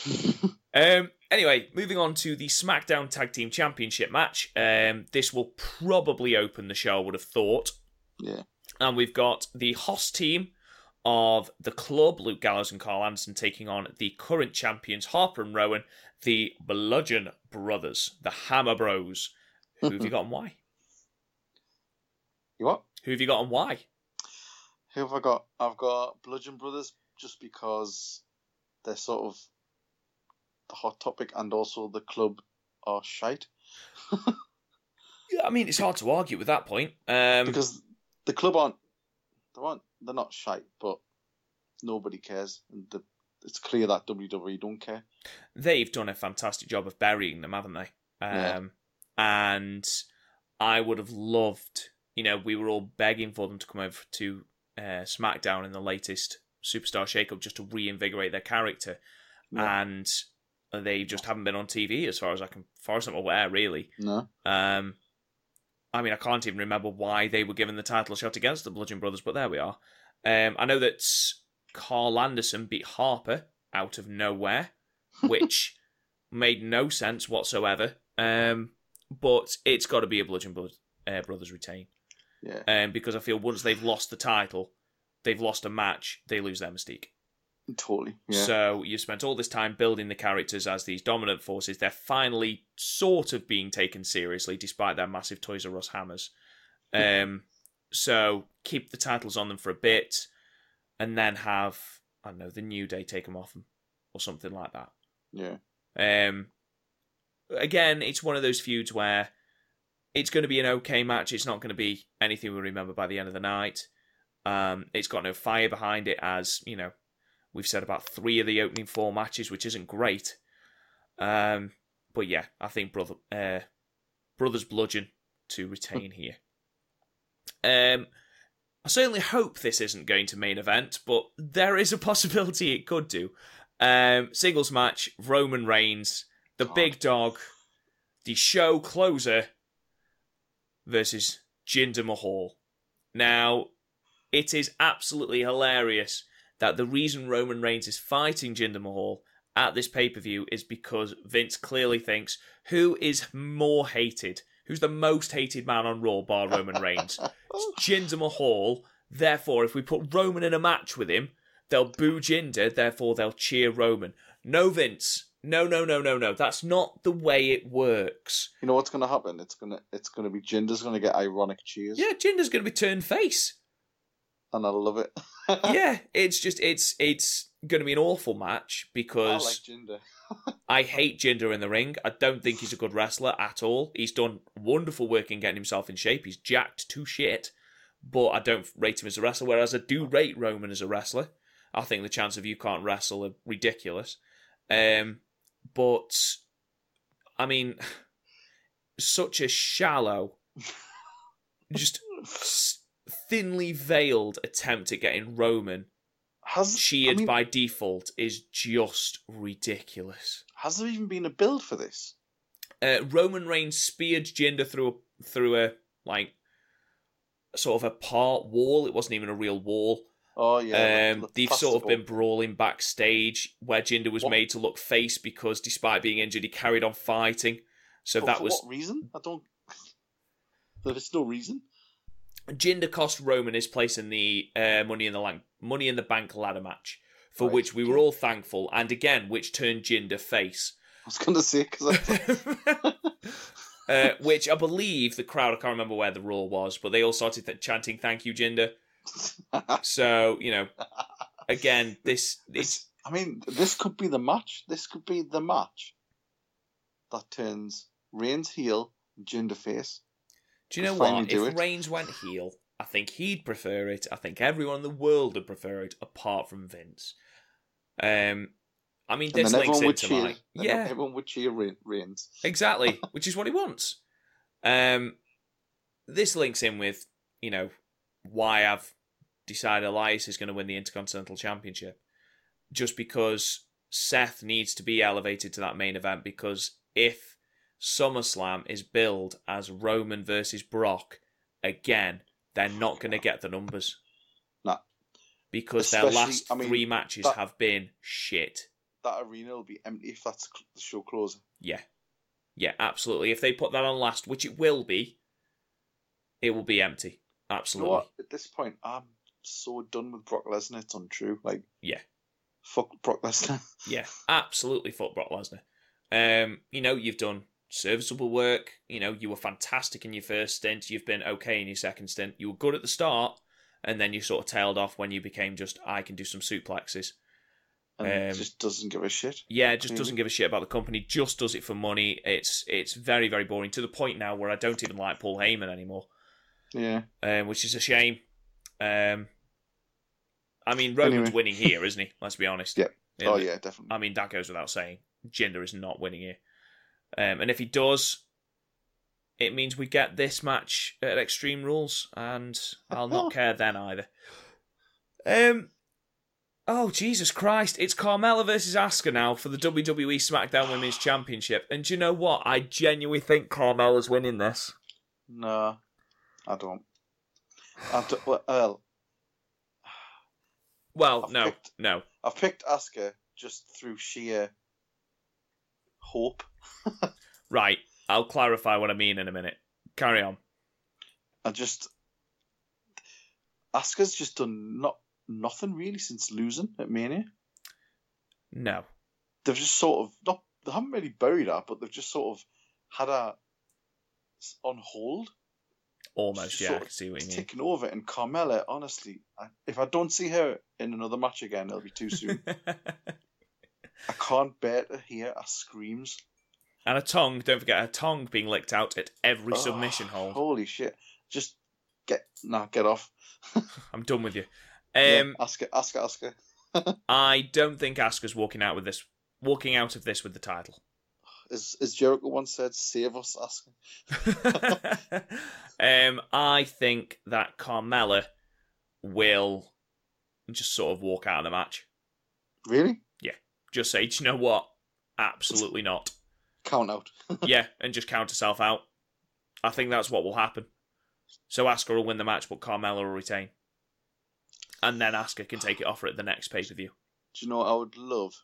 Um, anyway, moving on to the SmackDown Tag Team Championship match. Um, this will probably open the show, I would have thought. yeah. And we've got the host team of the club, Luke Gallows and Karl Anderson, taking on the current champions, Harper and Rowan, the Bludgeon Brothers, the Hammer Bros. Who have you got and why? You what? Who have you got and why? Who have I got? I've got Bludgeon Brothers just because they're sort of the hot topic and also the club are shite. Yeah, I mean, it's hard to argue with that point. Um, because the club aren't they aren't they're not shite, but nobody cares, and the, it's clear that WWE don't care. they've done a fantastic job of burying them, haven't they? Yeah. Um, And I would have loved, you know, we were all begging for them to come over to uh, SmackDown in the latest Superstar Shakeup just to reinvigorate their character. Yeah. And They just haven't been on TV as far as I can, far as I'm aware, really. No. Um, I mean, I can't even remember why they were given the title shot against the Bludgeon Brothers, but there we are. Um, I know that Karl Anderson beat Harper out of nowhere, which made no sense whatsoever. Um, but it's got to be a Bludgeon Bro- uh, Brothers retain. Yeah. Um, because I feel once they've lost the title, they've lost a match, they lose their mystique. Totally. Yeah. So you spent all this time building the characters as these dominant forces. They're finally sort of being taken seriously, despite their massive Toys R Us hammers. Um, so keep the titles on them for a bit, and then have I don't know the New Day take them off them, or something like that. yeah. Um, again, it's one of those feuds where it's going to be an okay match. It's not going to be anything we remember by the end of the night. Um, it's got no fire behind it, as you know, we've said about three of the opening four matches, which isn't great. Um, but yeah, I think brother uh, brothers bludgeon to retain here. Um, I certainly hope this isn't going to main event, but there is a possibility it could do. Um, singles match: Roman Reigns, the God. big dog, the show closer versus Jinder Mahal. Now, it is absolutely hilarious that the reason Roman Reigns is fighting Jinder Mahal at this pay per view is because Vince clearly thinks who is more hated, who's the most hated man on Raw, bar Roman Reigns. It's Jinder Mahal. Therefore, if we put Roman in a match with him, they'll boo Jinder. Therefore, they'll cheer Roman. No, Vince. No, no, no, no, no. That's not the way it works. You know what's gonna happen? It's gonna it's gonna be Jinder's gonna get ironic cheers. Yeah, Jinder's going to be turned face. And I love it. yeah, it's just it's it's going to be an awful match I because like Jinder. I hate Jinder in the ring. I don't think he's a good wrestler at all. He's done wonderful work in getting himself in shape. He's jacked to shit, but I don't rate him as a wrestler. Whereas I do rate Roman as a wrestler. I think the chance of you can't wrestle are ridiculous. Um, but I mean, such a shallow, just thinly veiled attempt at getting Roman Has cheered I mean, by default is just ridiculous. has there even been a build for this? Uh, Roman Reigns speared Jinder through a, through a like sort of a part wall. It wasn't even a real wall. Oh yeah. um, they've sort of been brawling backstage where Jinder was What? made to look face because despite being injured, he carried on fighting. So But that was what reason? I don't. There is no reason. Jinder cost Roman his place in the uh, Money in the Bank Money in the Bank ladder match, for Right, which we were all thankful, and again, which turned Jinder face. I was going to say because I... uh, which I believe the crowd, I can't remember where the rule was, but they all started th- chanting "Thank you, Jinder." So you know, again, this it's It's, I mean, this could be the match. This could be the match that turns Reigns heel, Jinder face. do you know what? If it. Reigns went heel, I think he'd prefer it. I think everyone in the world would prefer it, apart from Vince. Um, I mean, this links into cheer. my then yeah, Everyone would cheer Re- Reigns. Exactly, which is what he wants. Um, this links in with you know why I've decided Elias is going to win the Intercontinental Championship, just because Seth needs to be elevated to that main event. Because if SummerSlam is billed as Roman versus Brock again, they're not going to get the numbers. Nah. Because their last I mean, three matches that- have been shit. That arena will be empty if that's the show closer. Yeah. Yeah, absolutely. If they put that on last, which it will be, it will be empty. You know Absolutely. what? At this point, I'm so done with Brock Lesnar. It's untrue. Like, Yeah. fuck Brock Lesnar. Yeah, absolutely fuck Brock Lesnar. Um, you know, you've done serviceable work. You know, you were fantastic in your first stint. You've been okay in your second stint. You were good at the start, and then you sort of tailed off when you became just I can do some suplexes. and Um, just doesn't give a shit. Yeah, just doesn't give a shit about the company. Just does it for money. It's it's very very boring to the point now where I don't even like Paul Heyman anymore. Yeah. um, which is a shame. Um, I mean, Roman's Anyway. winning here, isn't he? Let's be honest. Yeah. In Oh yeah, definitely. I mean, that goes without saying. Jinder is not winning here. Um, and if he does, it means we get this match at Extreme Rules, and I'll not care then either. Um, Oh Jesus Christ! It's Carmella versus Asuka now for the WWE SmackDown Women's Championship, and do you know what? I genuinely think Carmella's winning this. No, I don't. I don't well, Well, I've no, picked- no. I've picked Asuka just through sheer hope. Right, I'll clarify what I mean in a minute. Carry on. I just Asuka's just done not nothing really since losing at Mania. No. They've just sort of not they haven't really buried her, but they've just sort of had her on hold, Almost, yeah, I can see what you mean. taking over. And Carmella, honestly, I, if I don't see her in another match again, it'll be too soon. I can't bear to hear her screams. and a tongue, don't forget, a tongue being licked out at every Oh, submission hold. Holy shit! Just get nah, get off. I'm done with you. Yeah, Um, Asuka, Asuka, Asuka. I don't think Asuka's walking out with this, walking out of this with the title. As, as Jericho once said, save us, Asuka. um, I think that Carmella will just sort of walk out of the match. Really? Yeah. Just say, do you know what? Absolutely not. Count out. yeah, and just count herself out. I think that's what will happen. So Asuka will win the match, but Carmella will retain. And then Asuka can take it off her at the next pay per view. Do you know what I would love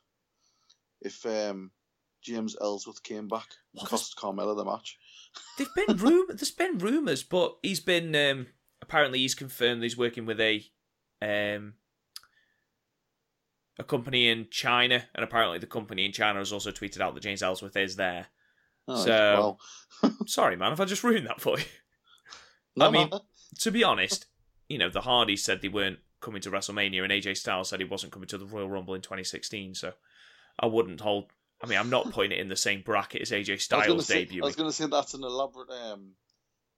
if um, James Ellsworth came back What cost Carmella the match? There've been room. There's been rumours, but he's been um, apparently he's confirmed he's working with a um, a company in China, and apparently the company in China has also tweeted out that James Ellsworth is there. Oh, So- well, Sorry, man, if I just ruined that for you. no, I mean- no. To be honest, you know the Hardys said they weren't coming to WrestleMania, and AJ Styles said he wasn't coming to the Royal Rumble in 2016. So I wouldn't hold. I mean, I'm not putting it in the same bracket as AJ I was gonna Styles say, debuting. I was going to say that's an elaborate um,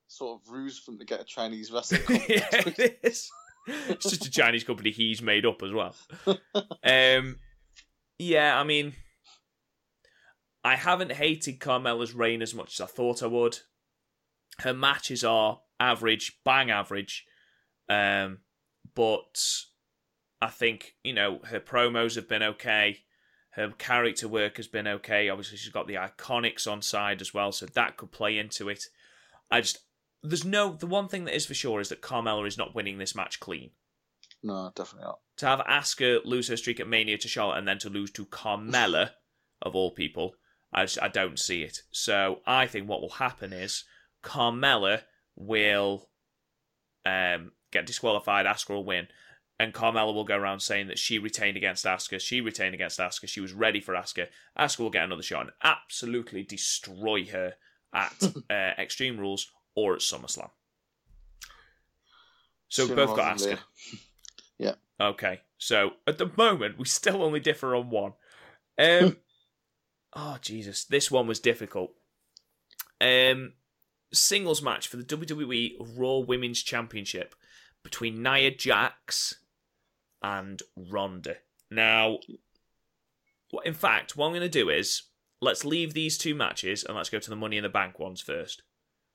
sort of ruse for him to get a Chinese wrestling company. yeah, it is. It's just a Chinese company he's made up as well. Um, yeah, I mean, I haven't hated Carmella's reign as much as I thought I would. Her matches are average, bang average, um, but I think you know her promos have been okay. Her character work has been okay. Obviously, she's got the iconics on side as well, so that could play into it. I just there's no the one thing that is for sure is that Carmella is not winning this match clean. no, definitely not. To have Asuka lose her streak at Mania to Charlotte and then to lose to Carmella, of all people, I just, I don't see it. So I think what will happen is Carmella will um, get disqualified, Asuka will win, and Carmella will go around saying that she retained against Asuka, she retained against Asuka, she was ready for Asuka. Asuka will get another shot and absolutely destroy her at uh, Extreme Rules or at SummerSlam. So Sooner both got Asuka. later. Okay, so at the moment we still only differ on one. Um, oh Jesus, this one was difficult. Um, singles match for the WWE Raw Women's Championship between Nia Jax and Ronda. Now, in fact, what I'm going to do is let's leave these two matches and let's go to the Money in the Bank ones first.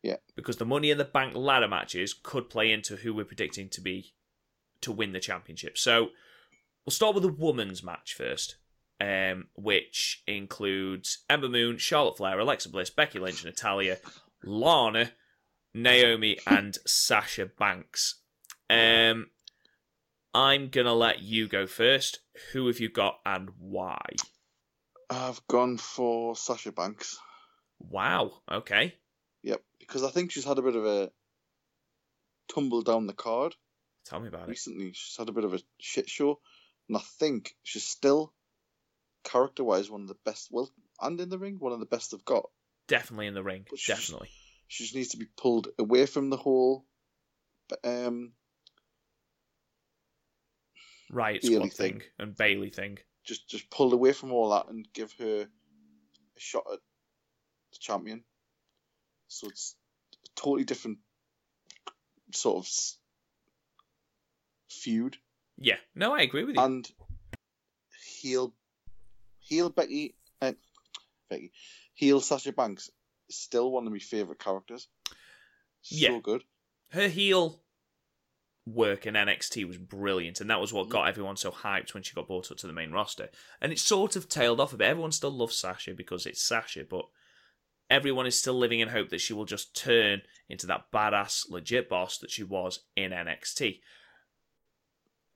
Yeah. Because the Money in the Bank ladder matches could play into who we're predicting to be to win the championship. So we'll start with the women's match first, um, which includes Ember Moon, Charlotte Flair, Alexa Bliss, Becky Lynch, Natalya, Lana, Naomi, and Sasha Banks. Um, I'm gonna let you go first. Who have you got and why? I've gone for Sasha Banks. Wow. Okay. Yep, because I think she's had a bit of a tumble down the card Tell me about it. recently. She's had a bit of a shit show, and I think she's still character wise one of the best. Well, and in the ring, one of the best they've got. Definitely in the ring. She's- Definitely. She just needs to be pulled away from the whole um, Riot Squad thing. thing. and Bayley thing. just just pulled away from all that and give her a shot at the champion. So it's a totally different sort of feud. Yeah. No, I agree with you. And heel, heel Becky, uh, Becky, heel Sasha Banks is still one of my favorite characters. So Yeah. good. her heel work in NXT was brilliant, and that was what got everyone so hyped when she got brought up to the main roster. And it sort of tailed off a bit. Everyone still loves Sasha because it's Sasha, but everyone is still living in hope that she will just turn into that badass, legit boss that she was in NXT.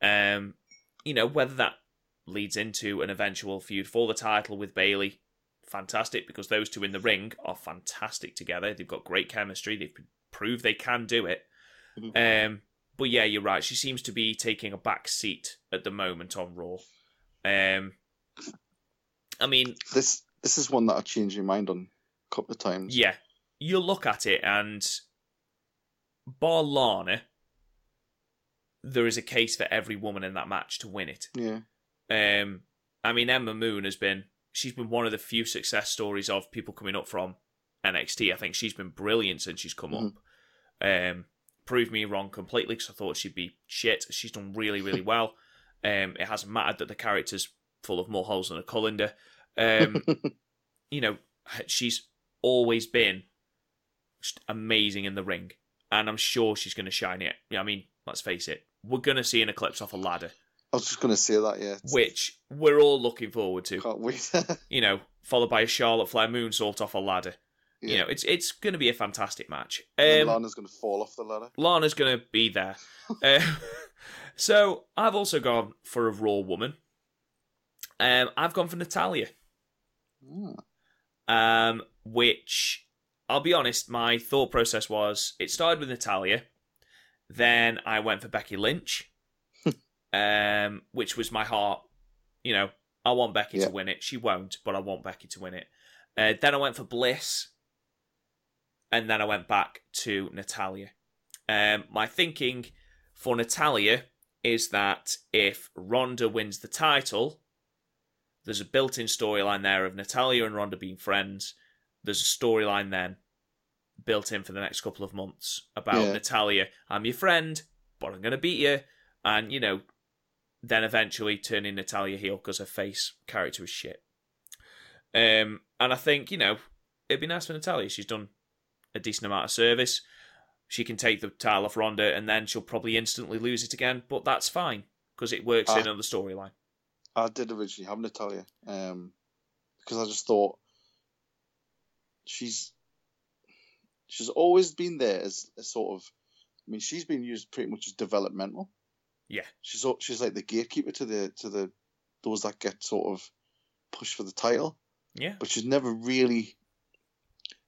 Um, you know, whether that leads into an eventual feud for the title with Bayley. fantastic because those two in the ring are fantastic together. They've got great chemistry. They've proved they can do it. Um, but yeah, you're right. She seems to be taking a back seat at the moment on Raw. Um, I mean, This this is one that I changed my mind on a couple of times. yeah, you look at it and bar Lana, there is a case for every woman in that match to win it. Yeah. Um, I mean, Ember Moon has been she's been one of the few success stories of people coming up from NXT. I think she's been brilliant since she's come up. Um, proved me wrong completely because I thought she'd be shit. She's done really, really well. Um, it hasn't mattered that the character's full of more holes than a colander. Um, you know, she's always been amazing in the ring, and I'm sure she's going to shine it. I mean, let's face it, we're going to see an eclipse off a ladder, I was just gonna say that, yeah. Which we're all looking forward to. Can't wait. You know, followed by a Charlotte Flair moonsault off a ladder. You Yeah. know, it's it's going to be a fantastic match. Um, Lana's gonna fall off the ladder. Lana's going to be there. Um, so I've also gone for a Raw woman. Um, I've gone for Natalya. Hmm. um, which I'll be honest, my thought process was it started with Natalya, then I went for Becky Lynch, um, which was my heart. You know, I want Becky Yeah. to win it. She won't, but I want Becky to win it. Uh, then I went for Bliss, and then I went back to Natalya. Um, my thinking for Natalya is that if Ronda wins the title, there's a built-in storyline there of Natalya and Ronda being friends. There's a storyline then built in for the next couple of months about Yeah. Natalya. I'm your friend, but I'm going to beat you, and you know, then eventually turning Natalya heel because her face character is shit. Um, and I think you know it'd be nice for Natalya. She's done a decent amount of service. She can take the title off Ronda, and then she'll probably instantly lose it again. But that's fine because it works Ah. in on the storyline. I did originally have Natalya, um, because I just thought she's she's always been there as a sort of. I mean, she's been used pretty much as developmental. Yeah. She's she's like the gatekeeper to the to the those that get sort of pushed for the title, Yeah. but she's never really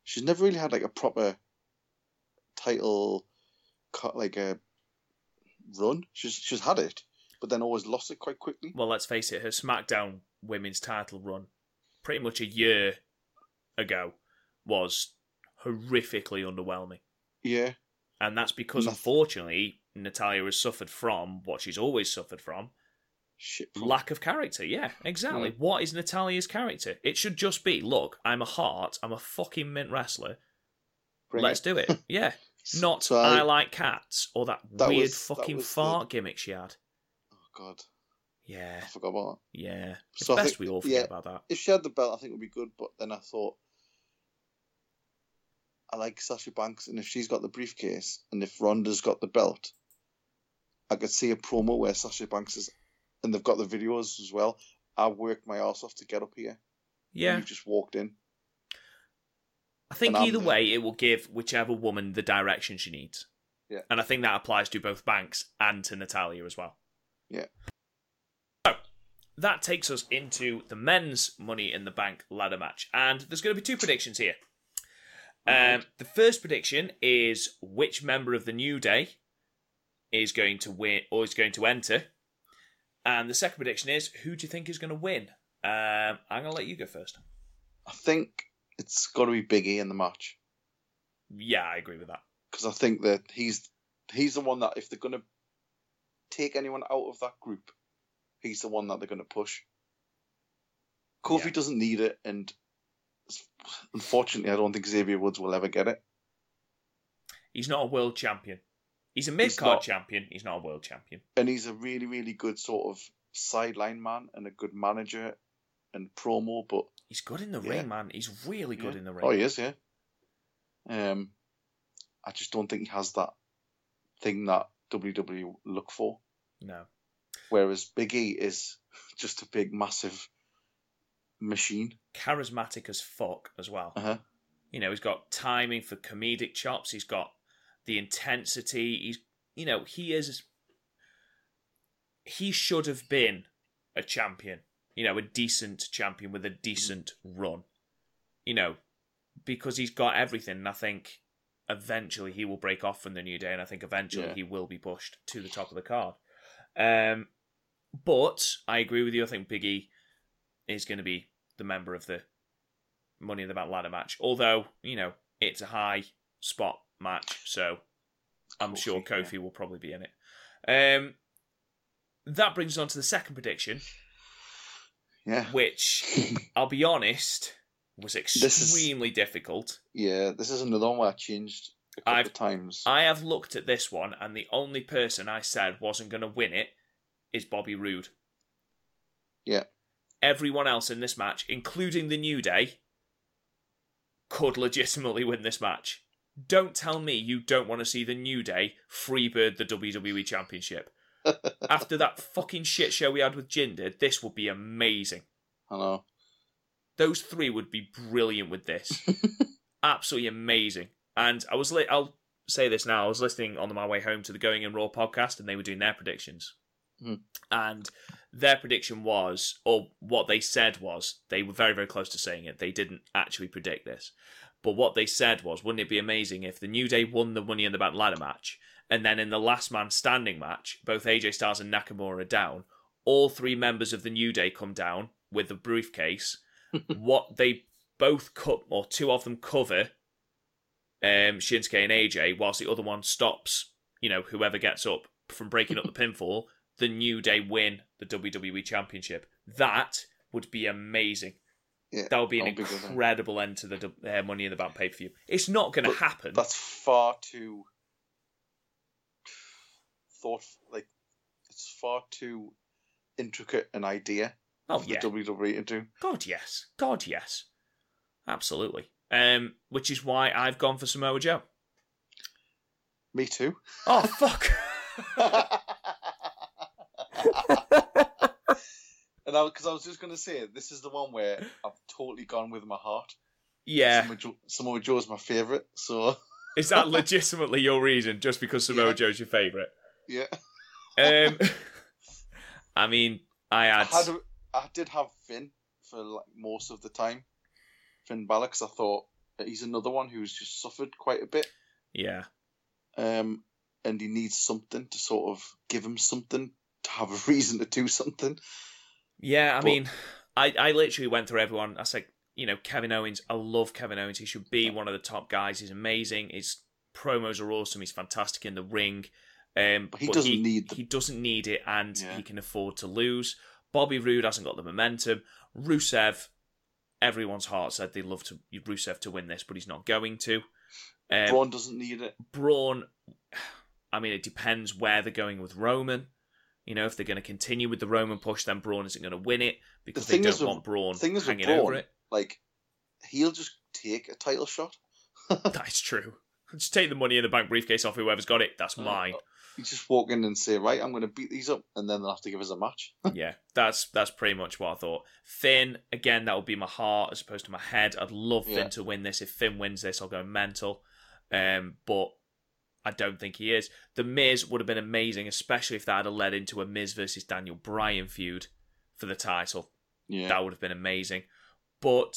she's never really had like a proper title cut like a run. She's she's had it, but then always lost it quite quickly. Well, let's face it, her SmackDown women's title run, pretty much a year ago, was horrifically underwhelming. Yeah. And that's because, Nothing. unfortunately, Natalya has suffered from what she's always suffered from. Lack of character. Yeah, exactly. Mm. What is Natalya's character? It should just be look, I'm a heart, I'm a fucking mint wrestler. Bring Let's it. do it. Yeah. Not So I, I- like cats or that, That weird was- that fucking the- fart gimmick she had. Oh God, Yeah, I forgot about that. yeah. It's So I best think- we all forget yeah. about that. If she had the belt, I think it would be good. But then I thought, I like Sasha Banks, and if she's got the briefcase, and if Ronda's got the belt, I could see a promo where Sasha Banks is, and they've got the videos as well. I worked my ass off to get up here. Yeah. you've just walked in. I think I'm either way, it will give whichever woman the direction she needs. Yeah. And I think that applies to both Banks and to Natalya as well. Yeah. So, that takes us into the men's Money in the Bank ladder match. And there's going to be two predictions here. Um, the first prediction is which member of the New Day is going to win or is going to enter. And the second prediction is who do you think is going to win? Um, I'm going to let you go first. I think it's got to be Big E in the match Yeah, I agree with that. because I think that he's he's the one that if they're going to take anyone out of that group, he's the one that they're going to push. Kofi Yeah. doesn't need it, and unfortunately, I don't think Xavier Woods will ever get it. He's not a world champion. He's a mid card champion. He's not a world champion. And he's a really, really good sort of sideline man and a good manager and promo. But He's good in the Yeah. ring, man. He's really good Yeah. in the ring. oh, he is, yeah. Um, I just don't think he has that thing that WWE look for. No. Whereas Big E is just a big, massive machine. Charismatic as fuck as well. Uh-huh. You know, he's got timing for comedic chops. He's got the intensity. He's, you know, he is. He should have been a champion. You know, a decent champion with a decent run. You know, because he's got everything. And I think eventually he will break off from the New Day, and I think eventually Yeah. he will be pushed to the top of the card. Um, but I agree with you. I think Big E is going to be the member of the Money in the Bank ladder match. Although you know it's a high spot match, so I'm sure yeah. Kofi will probably be in it. Um, that brings us on to the second prediction, Yeah. which I'll be honest was This is- extremely difficult. Yeah, this is another one where I changed a couple I've- of times. I have looked at this one, and the only person I said wasn't going to win it is Bobby Roode. Yeah. Everyone else in this match, including the New Day, could legitimately win this match. Don't tell me you don't want to see the New Day freebird the WWE Championship. After that fucking shit show we had with Jinder, this would be amazing. I know. Those three would be brilliant with this. Absolutely amazing. And I was li- I'll say this now. I was listening on my way home to the Going in Raw podcast, and they were doing their predictions. Hmm. And their prediction was, or what they said was, they were very very close to saying it. They didn't actually predict this, but what they said was, wouldn't it be amazing if the New Day won the Money in the Bank ladder match, and then in the Last Man Standing match, both AJ Styles and Nakamura are down. All three members of the New Day come down with the briefcase. what they both cut, or two of them cover um, Shinsuke and AJ, whilst the other one stops, you know, whoever gets up from breaking up the pinfall, the New Day win the WWE Championship. That would be amazing. Yeah, That would be an incredible end to the uh, Money in the Bank pay per view. It's not going to happen. That's far too thought like it's far too intricate an idea Oh for yeah, the WWE to do. God yes, God yes, absolutely. Um, which is why I've gone for Samoa Joe. Me too. Oh fuck. and I because I was just gonna say this is the one where I've totally gone with my heart. yeah, Samoa Joe, Joe's my favorite, so is that legitimately your reason? Just because Samoa Yeah. Joe's your favorite? yeah. Um, I mean, I I had, had a, I did have Finn for like most of the time, Finn Balor, 'cause I thought he's another one who's just suffered quite a bit, yeah, um, and he needs something to sort of give him something to have a reason to do something. Yeah. I But- mean, I I literally went through everyone. I said, you know, Kevin Owens. I love Kevin Owens. He should be one of the top guys. He's amazing. His promos are awesome. He's fantastic in the ring. Um, But he doesn't need the- he doesn't need it, and Yeah. he can afford to lose. Bobby Roode hasn't got the momentum. Rusev, everyone's heart said they love to Rusev to win this, but he's not going to. Um, Braun doesn't need it. Braun, I mean, it depends where they're going with Roman. You know, if they're going to continue with the Roman push, then Braun isn't going to win it because they thing don't with- want Braun thing is hanging Braun- over it. Like he'll just take a title shot. That's true. Just take the money in the bank briefcase off whoever's got it. That's mine. You just walk in and say, right, I'm going to beat these up, and then they'll have to give us a match. yeah, that's that's pretty much what I thought. Finn, again, that would be my heart as opposed to my head. I'd love Finn to win this. If Finn wins this, I'll go mental. Um, but I don't think he is. The Miz would have been amazing, especially if that had led into a Miz versus Daniel Bryan feud for the title. Yeah, That would have been amazing. But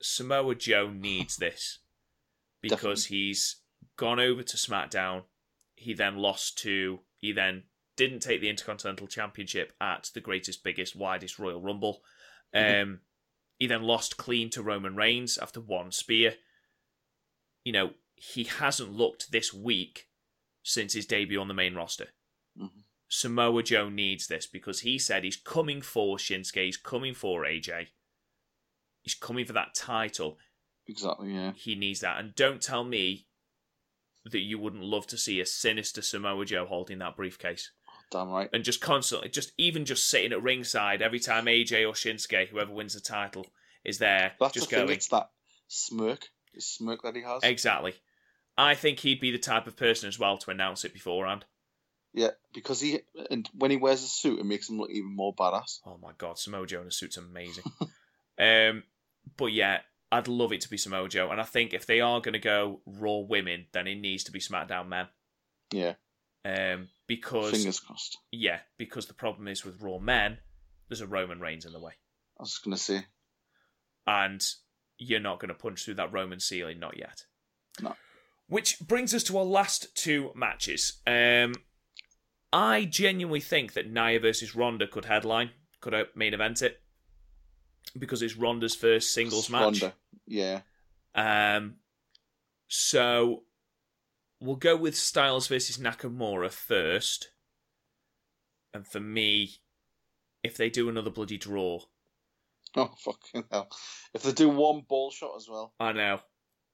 Samoa Joe needs this because he's gone over to SmackDown. He then lost to. He then didn't take the Intercontinental Championship at the greatest, biggest, widest Royal Rumble. Mhm. Um, he then lost clean to Roman Reigns after one spear. You know, he hasn't looked this weak since his debut on the main roster. Mhm. Samoa Joe needs this because he said he's coming for Shinsuke, he's coming for AJ, he's coming for that title. exactly. Yeah, He needs that. And don't tell me that you wouldn't love to see a sinister Samoa Joe holding that briefcase damn right. and just constantly, just even just sitting at ringside every time AJ or Shinsuke, whoever wins the title, is there, That's just the thing. It's that smirk, the smirk that he has. Exactly. I think he'd be the type of person as well to announce it beforehand. Yeah, because he and when he wears a suit, it makes him look even more badass. Oh my god, Samoa Joe in a suit's amazing. um, but yeah, I'd love it to be Samoa Joe, and I think if they are going to go Raw women, then it needs to be SmackDown men. Yeah, Um, because fingers crossed. yeah, because the problem is with Raw men, there's a Roman Reigns in the way, I was just gonna say, and you're not going to punch through that Roman ceiling, not yet. No. Which brings us to our last two matches. Um, I genuinely think that Nia versus Ronda could headline, could main event it, because it's Ronda's first singles match. Ronda. Yeah, Um, so we'll go with Styles versus Nakamura first. And for me, if they do another bloody draw, oh fucking hell! If they do one ball shot as well, I know.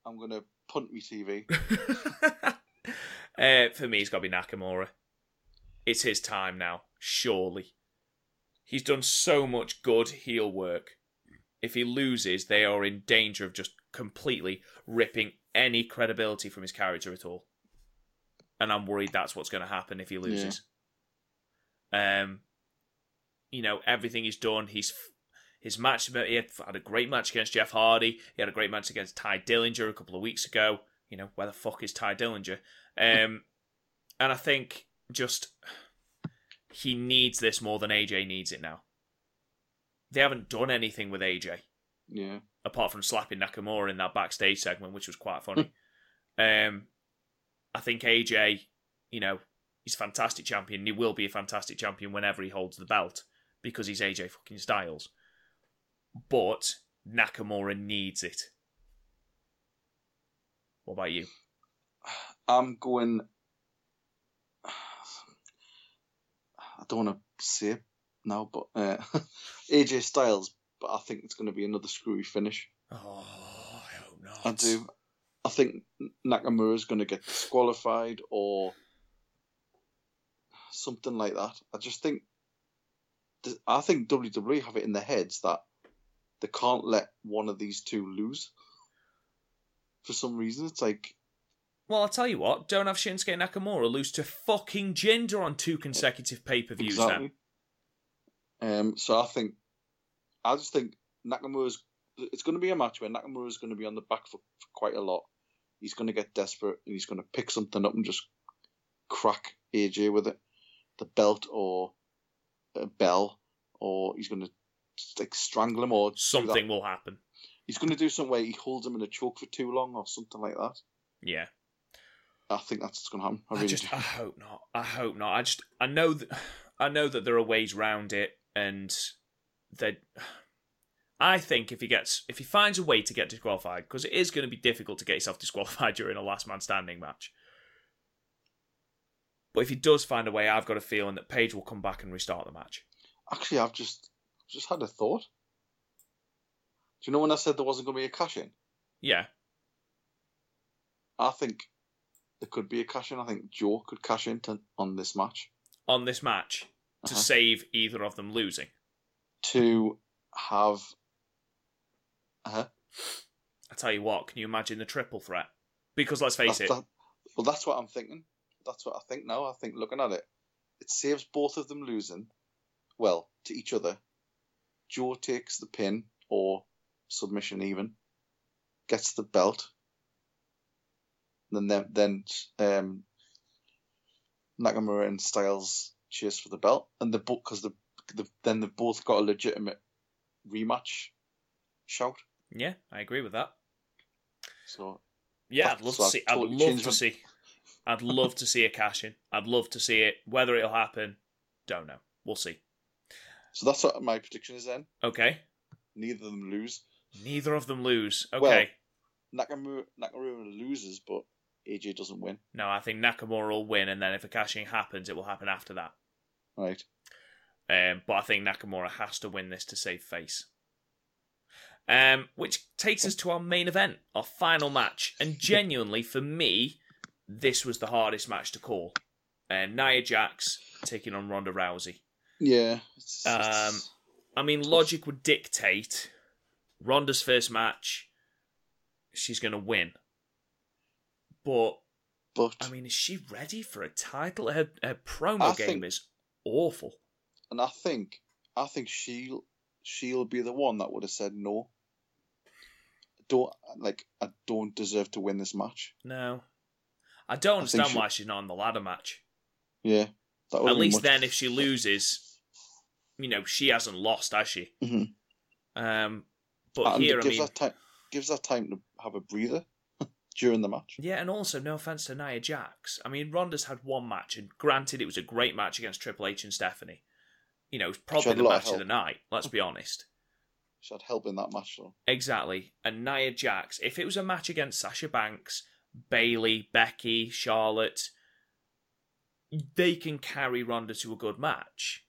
I'm gonna punt me TV. uh, for me, it's got to be Nakamura. It's his time now, surely. He's done so much good heel work. If he loses, they are in danger of just completely ripping any credibility from his character at all. And I'm worried that's what's going to happen if he loses. Um, you know, everything he's done. He's his match. He had, had a great match against Jeff Hardy. He had a great match against Tye Dillinger a couple of weeks ago. You know, where the fuck is Tye Dillinger? Um, and I think just he needs this more than AJ needs it now. They haven't done anything with AJ Yeah, apart from slapping Nakamura in that backstage segment, which was quite funny. um, I think AJ, you know, he's a fantastic champion. He will be a fantastic champion whenever he holds the belt because he's AJ fucking Styles. But Nakamura needs it. What about you? I'm going. I don't want to say it now, but uh, AJ Styles. But I think it's going to be another screwy finish. Oh, I hope not. I do. I think Nakamura is going to get disqualified or something like that. I just think. I think WWE have it in their heads that they can't let one of these two lose. For some reason, it's like Well, I'll tell you what. Don't have Shinsuke Nakamura lose to fucking Jinder on two consecutive pay per views. Exactly. Um, so I think, I just think Nakamura's. It's going to be a match where Nakamura's going to be on the back foot for quite a lot. He's going to get desperate and he's going to pick something up and just crack AJ with it, the belt or a bell, or he's going to like strangle him or. Something will happen. He's going to do something where he holds him in a choke for too long or something like that. Yeah. I think that's what's going to happen. I I, really just, do. I hope not. I hope not. I just, I know that, I know that there are ways round it, and that. I think if he gets, if he finds a way to get disqualified, because it is going to be difficult to get yourself disqualified during a last man standing match. But if he does find a way, I've got a feeling that Paige will come back and restart the match. Actually, I've just just had a thought. Do you know when I said there wasn't going to be a cash in? Yeah, I think there could be a cash in. I think Joe could cash in to, on this match on this match to Uh-huh. save either of them losing. to have. Uh-huh. I tell you what, can you imagine the triple threat? Because let's face That's, it, that, well, that's what I'm thinking. That's what I think now. I think looking at it, it saves both of them losing. Well, to each other. Joe takes the pin or submission even, gets the belt. Then then then um, Nakamura and Styles chase for the belt, and the book because the, the then they've both got a legitimate rematch shout. yeah, I agree with that. So Yeah, I'd love so to see. I'd love to my- see. I'd love to see a cash in. I'd love to see it. Whether it'll happen, don't know. We'll see. So that's what my prediction is. Then Okay. neither of them lose. Neither of them lose. Well- Okay. Nakamura, Nakamura loses, but AJ doesn't win. no, I think Nakamura will win, and then if a cashing happens, it will happen after that. Right. Um, but I think Nakamura has to win this to save face. Um, which takes us to our main event, our final match, and genuinely for me, this was the hardest match to call. Uh, Nia Jax taking on Ronda Rousey. Yeah. It's, Um, it's- I mean, logic would dictate Ronda's first match, she's going to win. But But I mean, is she ready for a title? Her, her promo I game think- is awful. and I think I think she'll she'll be the one that would have said no. Don't like I don't deserve to win this match. No, I don't I understand she- why she's not in the ladder match. Yeah, At least much- then, if she loses, you know, she hasn't lost, has she? Mhm. Um, but and here, it I gives mean, that time gives that time to have a breather during the match. yeah, and also no offense to Nia Jax. I mean, Ronda's had one match, and granted, it was a great match against Triple H and Stephanie. You know, probably the lot of match of the night. Let's be honest. She had help in that match though. Exactly. And Nia Jax, if it was a match against Sasha Banks, Bayley, Becky, Charlotte, they can carry Ronda to a good match.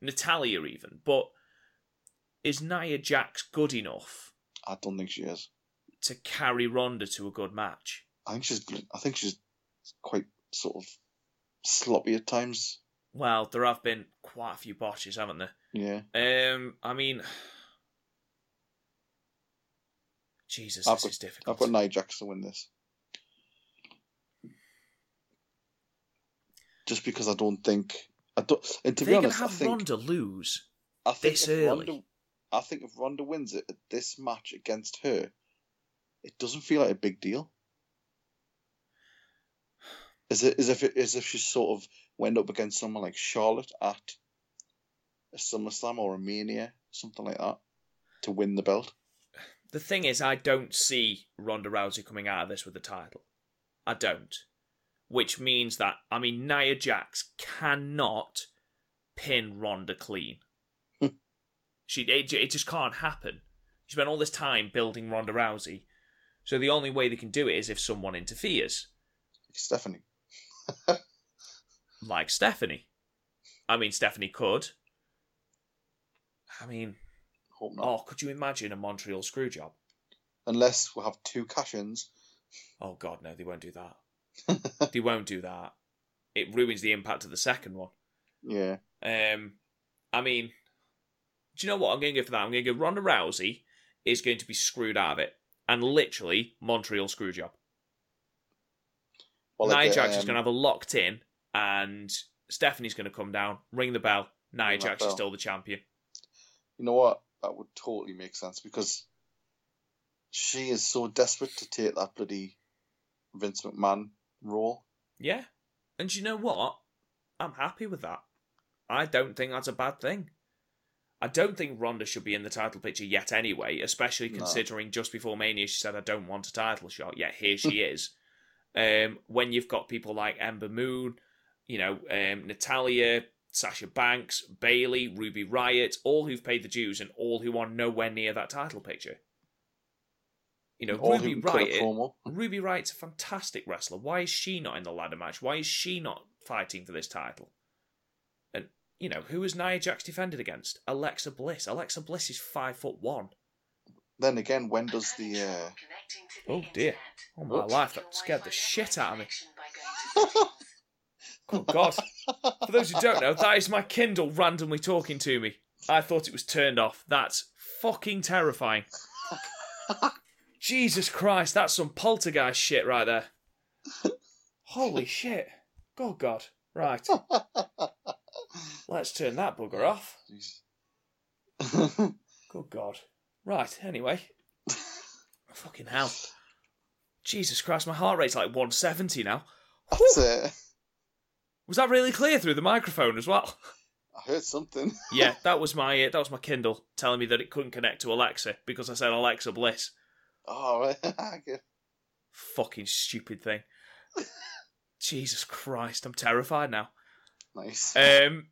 Natalya, even. But is Nia Jax good enough I don't think she is. to carry Ronda to a good match? I think she's I think she's quite sort of sloppy at times. Well, there have been quite a few botches, haven't there? Yeah. Um, I mean, Jesus, I've this got- is difficult. I've got Nia Jax to win this. Just because I don't think I don't and to They're be honest, to I have think Ronda lose. I think this early. Ronda, I think if Ronda wins it at this match against her, it doesn't feel like a big deal. As it as if it as if she sort of went up against someone like Charlotte at a SummerSlam or a Mania, something like that, to win the belt. The thing is, I don't see Ronda Rousey coming out of this with the title. I don't. Which means that, I mean, Nia Jax cannot pin Ronda clean. Hmm. she it, it just can't happen. She spent all this time building Ronda Rousey. So the only way they can do it is if someone interferes, Stephanie. like Stephanie. I mean, Stephanie could. I mean, Hope not. oh, could you imagine a Montreal screw job? Unless we'll have two cash-ins. Oh God, no, they won't do that. they won't do that. It ruins the impact of the second one. Yeah. Um, I mean, do you know what I'm going to go for that? I'm going to go Ronda Rousey is going to be screwed out of it, and literally Montreal screw job. Well, Nia Jax is um, going to have a locked in, and Stephanie's going to come down, ring the bell. Nia Jax is still the champion. You know what? That would totally make sense because she is so desperate to take that bloody Vince McMahon role. Yeah, and you know what? I'm happy with that. I don't think that's a bad thing. I don't think Ronda should be in the title picture yet anyway, especially No. considering just before Mania she said, I don't want a title shot, yet here she is. Um, when you've got people like Ember Moon, you know, um, Natalya, Sasha Banks, Bayley, Ruby Riott, all who've paid the dues and all who are nowhere near that title picture. You know, All Ruby who can cut a Riot. Ruby Riott's a fantastic wrestler. Why is she not in the ladder match? Why is she not fighting for this title? And you know, who has Nia Jax defended against? Alexa Bliss. Alexa Bliss is five foot one. Then again, when does the uh, Oh dear. Oh my Oops. life, that scared the shit out of me. Oh god. For those who don't know, that is my Kindle randomly talking to me. I thought it was turned off. That's fucking terrifying. Jesus Christ, that's some poltergeist shit right there. Holy shit. Good God. Right. Let's turn that bugger off. Good God. Right, anyway. Fucking hell. Jesus Christ, my heart rate's like 170 now. That's it. Was that really clear through the microphone as well? I heard something. yeah, that was my uh, that was my Kindle telling me that it couldn't connect to Alexa because I said Alexa Bliss. Oh. Fucking stupid thing. Jesus Christ, I'm terrified now. nice. Um.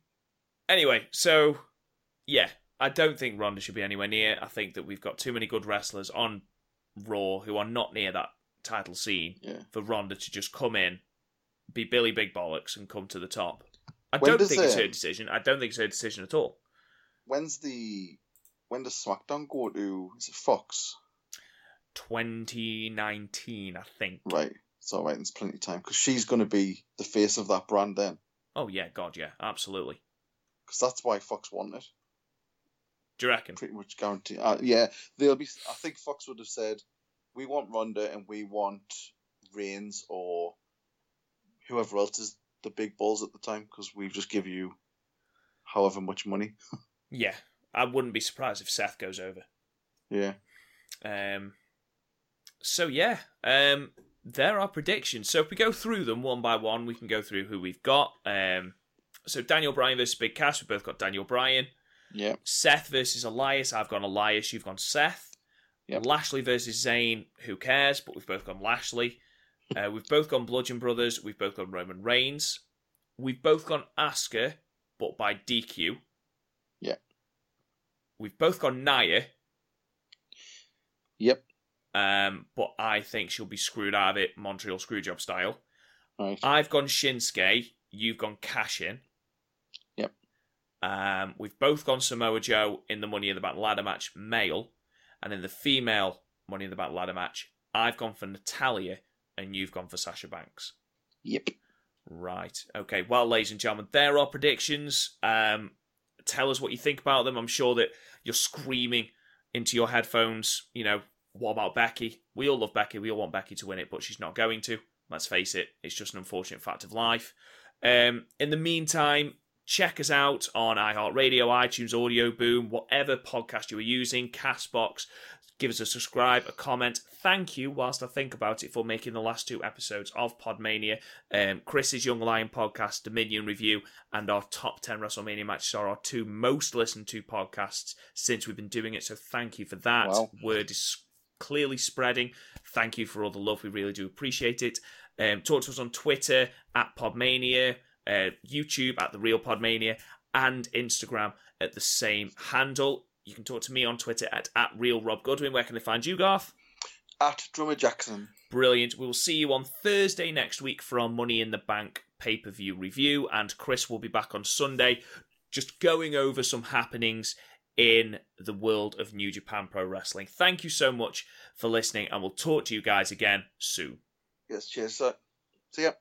Anyway, so yeah, I don't think Ronda should be anywhere near. I think that we've got too many good wrestlers on Raw who are not near that title scene yeah. for Ronda to just come in, be Billy Big Bollocks, and come to the top. I When don't think it's her decision. I don't think it's her decision at all. When's the when does SmackDown go to? Is it Fox? 2019, I think. Right. So right. There's plenty of time because she's going to be the face of that brand then. Oh yeah, God, yeah, absolutely. Because that's why Fox want it. Do you reckon? Pretty much guarantee. Uh, yeah, they'll be. I think Fox would have said, "We want Ronda and we want Reigns or whoever else is the big balls at the time because we've just give you however much money. Yeah, I wouldn't be surprised if Seth goes over. yeah. Um, so yeah, um, there are predictions. So if we go through them one by one, we can go through who we've got. Um, so Daniel Bryan versus Big Cass, We've both got Daniel Bryan. Yeah. Seth versus Elias, I've gone Elias, you've gone Seth. Yep. Lashley versus Zayn, who cares? But we've both gone Lashley. Uh, we've both gone Bludgeon Brothers. We've both gone Roman Reigns. We've both gone Asuka, but by DQ. Yeah. We've both gone Nia, Yep. Um, but I think she'll be screwed out of it, Montreal Screwjob style. Right. I've gone Shinsuke. You've gone Cash in. Yep. Um, we've both gone Samoa Joe in the Money in the Bank ladder match male, and in the female Money in the Bank ladder match, I've gone for Natalya, and you've gone for Sasha Banks. Yep. Right. Okay. Well, ladies and gentlemen, there are predictions. Um, tell us what you think about them. I'm sure that you're screaming into your headphones. You know, what about Becky? We all love Becky. We all want Becky to win it, but she's not going to. Let's face it. It's just an unfortunate fact of life. Um, in the meantime, check us out on iHeartRadio, iTunes, Audio Boom, whatever podcast you are using, Castbox. Give us a subscribe, a comment. Thank you, whilst I think about it, for making the last two episodes of Podmania. Um, Chris's Young Lion podcast, Dominion Review, and our top 10 WrestleMania matches are our two most listened to podcasts since we've been doing it. So thank you for that. Wow. Word is clearly spreading. Thank you for all the love. We really do appreciate it. Um, talk to us on Twitter at Podmania, uh, YouTube at The Real Podmania, and Instagram at the same handle. You can talk to me on Twitter at, at Real Rob Goodwin. Where can I find you, Garth? At Drummer Jackson. Brilliant. We will see you on Thursday next week for our Money in the Bank pay per view review, and Chris will be back on Sunday just going over some happenings in the world of New Japan Pro Wrestling. Thank you so much for listening, and we'll talk to you guys again soon. Yes, cheers, sir. See ya.